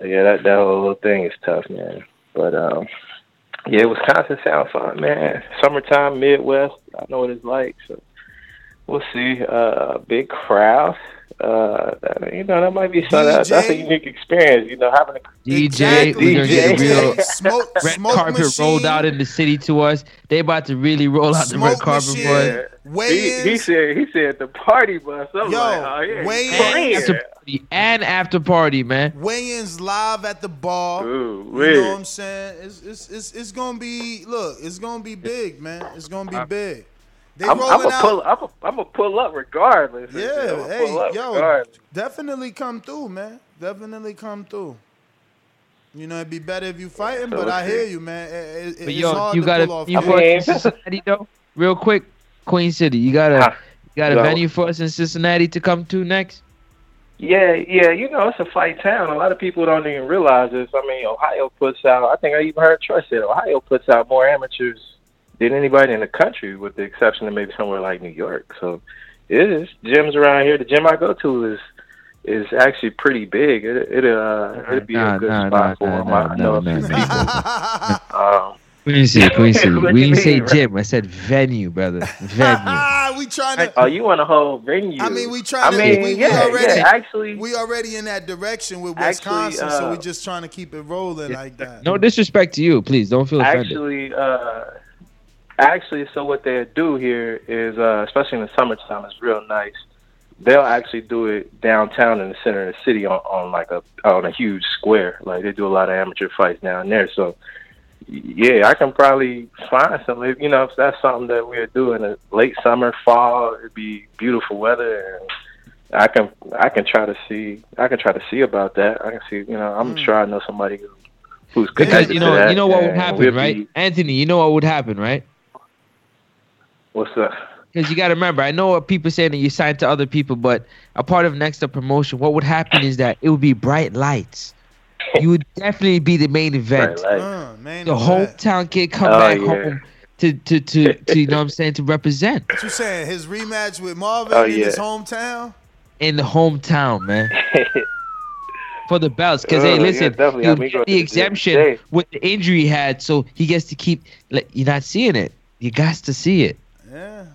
yeah, that that whole little thing is tough, man. But um, yeah, Wisconsin sounds fun, man. Summertime, Midwest. I know what it's like. So we'll see. Uh, big crowd. Uh, you know, that might be something. That's, that's a unique experience. You know, having a DJ, we gonna get a real smoke, red smoke carpet machine. rolled out in the city to us. They about to really roll out the red carpet, boy. He, he said he said the party bus. I'm Yo, like, oh yeah, weigh he's. After party and after party, man. Weigh-ins live at the bar. Ooh, you wait. know what I'm saying? It's, it's it's it's gonna be look. It's gonna be big, man. It's gonna be big. They I'm, rolling I'm gonna out. pull. I'm gonna, pull up regardless. I'm Yeah, hey, pull up yo, regardless. definitely come through, man. Definitely come through. You know, it'd be better if you fighting, So but I hear you, man. It- it- But it's yo, hard you to got pull a off. you for us in Cincinnati though? Real quick, Queen City. You got a ah, you got a Yo. venue for us in Cincinnati to come to next? Yeah, yeah, you know, it's a fight town. A lot of people don't even realize this. I mean, Ohio puts out, I think I even heard Troy said Ohio puts out more amateurs than anybody in the country, with the exception of maybe somewhere like New York. So it is. Gyms around here, the gym I go to is is actually pretty big. It, it uh, it'd be Nah, a good nah, spot nah, for nah, them. nah, I know nah, a few nah, people. um, Queen City, Queen City. We didn't say mean, right? gym. I said venue, brother. Venue. Ah, we trying to. oh, you want a whole venue? I mean, we trying I to. mean, we, we yeah, already, yeah, actually, we already in that direction with Actually, Wisconsin, so we're just trying to keep it rolling like that. No disrespect to you, please. Don't feel offended. Actually, uh, actually, so what they do here is, uh, especially in the summertime, it's real nice. They'll actually do it downtown in the center of the city on, on like a on a huge square. Like they do a lot of amateur fights down there. So, yeah, I can probably find some. If, you know, if that's something that we're doing in late summer, fall, it'd be beautiful weather, and I can I can try to see I can try to see about that. I can see. You know, I'm sure I know somebody who, who's Because connected you to know, that, you know what would happen, we'll be- right? Anthony, you know what would happen, right? What's up? Because you got to remember, I know what people saying that you signed to other people, but a part of Next Up promotion, what would happen is that it would be bright lights. You would definitely be the main event. Uh, man, the hometown kid come Oh, back yeah. home to, to, to, to, you know what I'm saying, to represent What you saying? His rematch with Marvin Oh, in his hometown? in the hometown, man. For the belts, because Oh, hey, listen, definitely. you Have me go get to the the exemption today. with the injury he had, so he gets to keep. Like, you're not seeing it. You got to see it. Yeah.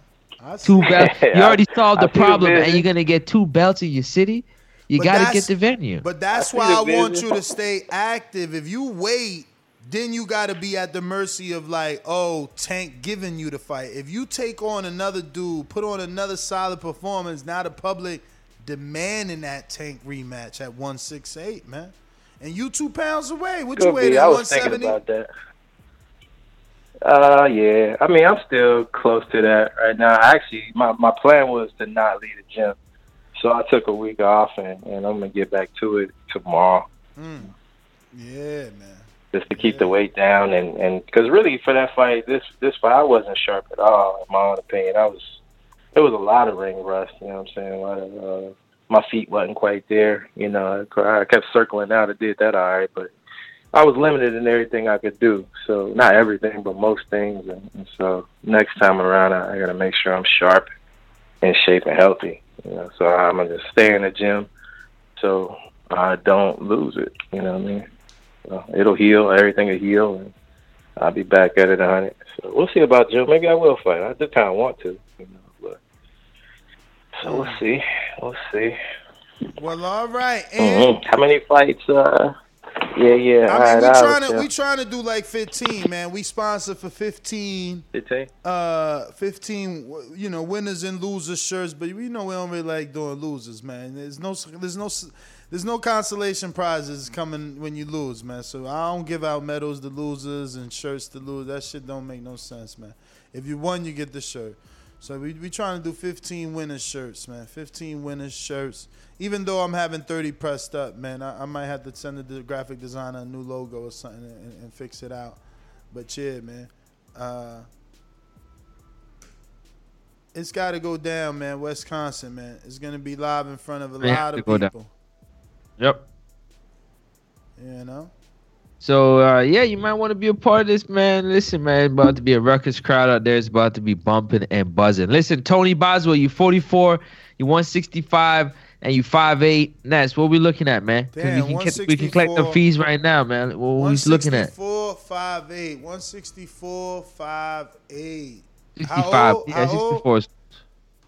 Two belts. You already solved the problem, and you're gonna get two belts in your city. You But got to get the venue. But that's I why I want you to stay active. If you wait, then you got to be at the mercy of like, oh, Tank giving you the fight. If you take on another dude, put on another solid performance, now the public demanding that Tank rematch at 168, man. And you two pounds away. What you Could weighed be. at I was Uh, yeah. I mean, I'm still close to that right now. Actually, my my plan was to not leave the gym, so I took a week off, and, and I'm gonna get back to it tomorrow, Mm. Yeah, man. just to keep the weight down, and and because really for that fight, this this fight, I wasn't sharp at all, in my own opinion. I was, there was a lot of ring rust. You know what I'm saying? A lot of, uh, my feet wasn't quite there. You know, I kept circling out. I did that all right, but I was limited in everything I could do. So not everything, but most things. And, and so next time around, I, I got to make sure I'm sharp, in shape, and healthy. You know, so I'm gonna just stay in the gym, so I don't lose it. You know what I mean? So it'll heal. Everything will heal, and I'll be back at it a hundred. So we'll see about Joe. Maybe I will fight. I just kind of want to. You know, but so we'll see. We'll see. Well, all right. And Mhm. How many fights? Uh, yeah, yeah. I mean, right, we I'll trying to tell. we trying to do like 15, man. We sponsor for 15. 15? Uh, 15. You know, winners and losers shirts, but we know we don't really like doing losers, man. There's no there's no there's no consolation prizes coming when you lose, man. So I don't give out medals to losers and shirts to lose. That shit don't make no sense, man. If you won, you get the shirt. So we we trying to do 15 winners shirts, man. 15 winners shirts. Even though I'm having 30 pressed up, man, I, I might have to send the graphic designer a new logo or something and, and fix it out. But yeah, man. Uh, it's got to go down, man. Wisconsin, man. It's gonna be live in front of a lot of go down. people. Yep. You know. So uh, yeah, you might want to be a part of this, man. Listen, man, it's about to be a ruckus crowd out there. It's about to be bumping and buzzing. Listen, Tony Boswell, you 44, you 165, and you five eight. That's what we're looking at, man. Damn, we can get, we can collect the fees right now, man. What we looking at? 164, 5'8. 164, 5'8. 65. How old? Yeah, sixty four.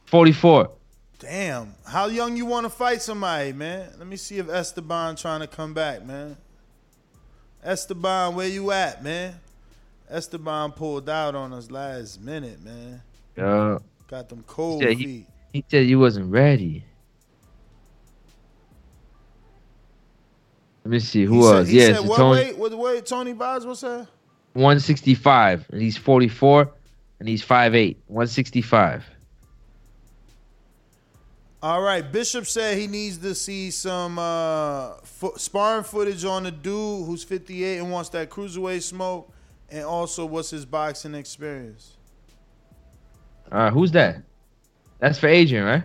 Forty four. Damn. How young you want to fight somebody, man? Let me see if Esteban trying to come back, man. Esteban, where you at, man? Esteban pulled out on us last minute, man. Yeah. Got them cold Yeah, feet. he, he said he wasn't ready. Let me see who He said- was. he yeah, said what Tony. weight? What weight? Tony Boswell said? 165, and he's 44, and he's 5'8. 165. All right. Bishop said he needs to see some uh, fo- sparring footage on the dude who's 58 and wants that cruiserweight smoke, and also what's his boxing experience. Uh, who's that? That's for Adrian, right?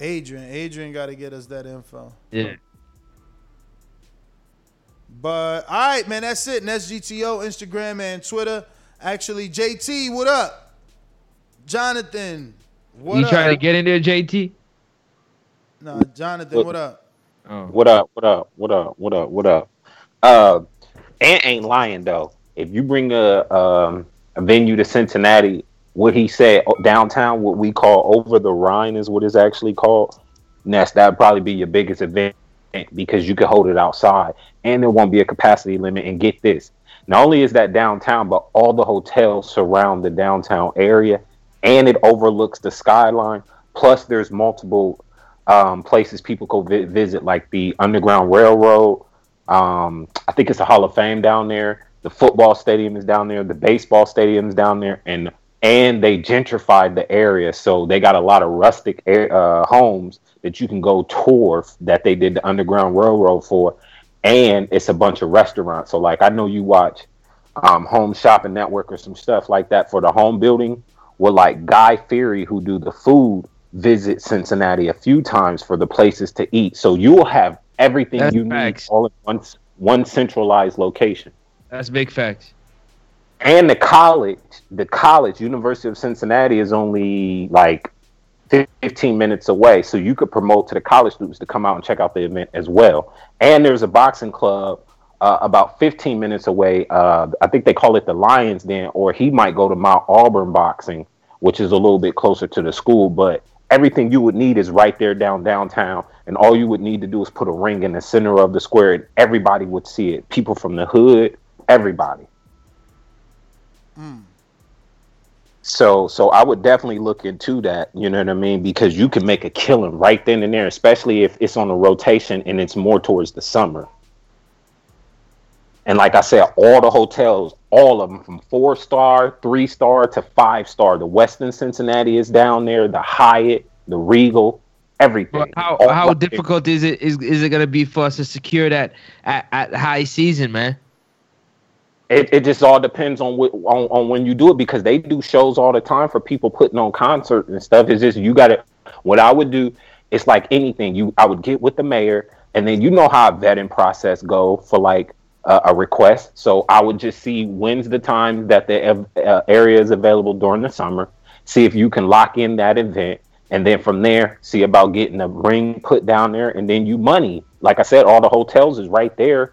Adrian. Adrian got to get us that info. Yeah. But all right, man, that's it. And that's GTO, Instagram, and Twitter. Actually, JT, what up? Jonathan, what up? you up? trying to get in there, JT? No, Jonathan, what up? Oh. What up? What up? What up? What up? What up? Uh, Ant ain't lying though. If you bring a um, a venue to Cincinnati, what he said downtown, what we call over the Rhine, is what it's actually called. And that's that'd probably be your biggest event because you could hold it outside, and there won't be a capacity limit. And get this, not only is that downtown, but all the hotels surround the downtown area, and it overlooks the skyline. Plus, there's multiple um, places people go vi- visit, like the Underground Railroad. Um, I think it's a Hall of Fame down there. The football stadium is down there. The baseball stadium is down there, and and they gentrified the area, so they got a lot of rustic air, uh, homes that you can go tour that they did the Underground Railroad for, and it's a bunch of restaurants. So like I know you watch um, Home Shopping Network or some stuff like that for the home building. Well, like Guy Fieri, who do the food, visit Cincinnati a few times for the places to eat. So you will have everything That's you need all in one one centralized location. That's big facts. And the college, the college, University of Cincinnati, is only like 15 minutes away. So you could promote to the college students to come out and check out the event as well. And there's a boxing club uh, about 15 minutes away. Uh, I think they call it the Lions Den, or he might go to Mount Auburn Boxing which is a little bit closer to the school. But everything you would need is right there down downtown, and all you would need to do is put a ring in the center of the square, and everybody would see it. People from the hood, everybody. So so I would definitely look into that, you know what I mean? Because you can make a killing right then and there, especially if it's on a rotation and it's more towards the summer. And like I said, all the hotels, all of them from four star, three star to five star. The Westin Cincinnati is down there, the Hyatt, the Regal, everything. How All how difficult is it is is it gonna be for us to secure that at, at high season, man? It, it just all depends on, what, on on when you do it because they do shows all the time for people putting on concerts and stuff. It's just you got to. What I would do, it's like anything. You I would get with the mayor, and then you know how a vetting process go for like uh, a request. So I would just see when's the time that the uh, area is available during the summer. See if you can lock in that event, and then from there, see about getting a ring put down there, and then you money. Like I said, all the hotels is right there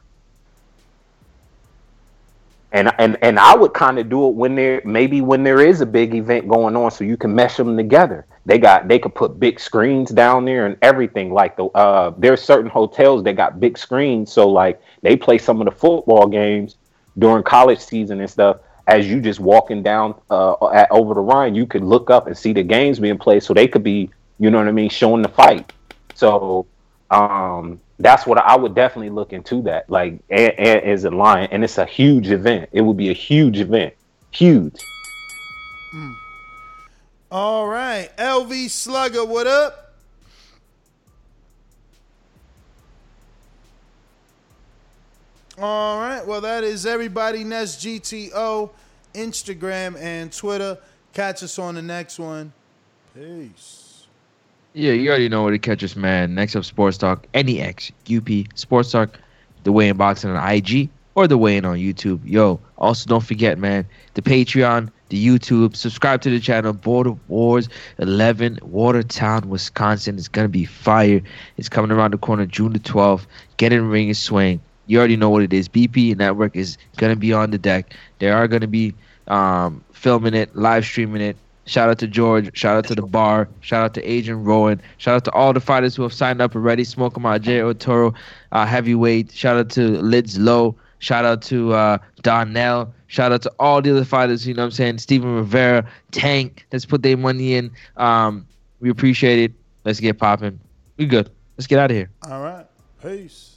and and and I would kind of do it when there maybe when there is a big event going on, so you can mesh them together. They got they could put big screens down there and everything. Like the uh, there's certain hotels that got big screens, so like they play some of the football games during college season and stuff. As you just walking down uh, at, over the Rhine, you could look up and see the games being played, so they could be, you know what I mean, showing the fight. So um that's what I would definitely look into that. Like Ant is a lion, and it's a huge event. It would be a huge event, huge. Hmm. All right, LV Slugger, what up? All right, well that is everybody. Nest GTO, Instagram and Twitter. Catch us on the next one. Peace. Yeah, you already know where to catch us, man. Next up, Sports Talk, NEX, UP, Sports Talk, The Way in Boxing on IG, or The Way in on YouTube. Yo, also don't forget, man, the Patreon, the YouTube. Subscribe to the channel, Border Wars 11, Watertown, Wisconsin. It's going to be fire. It's coming around the corner June the 12th. Get in ring and swing. You already know what it is. BP Network is going to be on the deck. They are going to be um, filming it, live streaming it. Shout out to George. Shout out to the bar. Shout out to Agent Rowan. Shout out to all the fighters who have signed up already. Smoke 'em out, Jay Arturo, uh, heavyweight. Shout out to Lids Low. Shout out to uh, Donnell. Shout out to all the other fighters. You know what I'm saying? Steven Rivera, Tank. Let's put their money in. Um, we appreciate it. Let's get popping. We good. Let's get out of here. All right. Peace.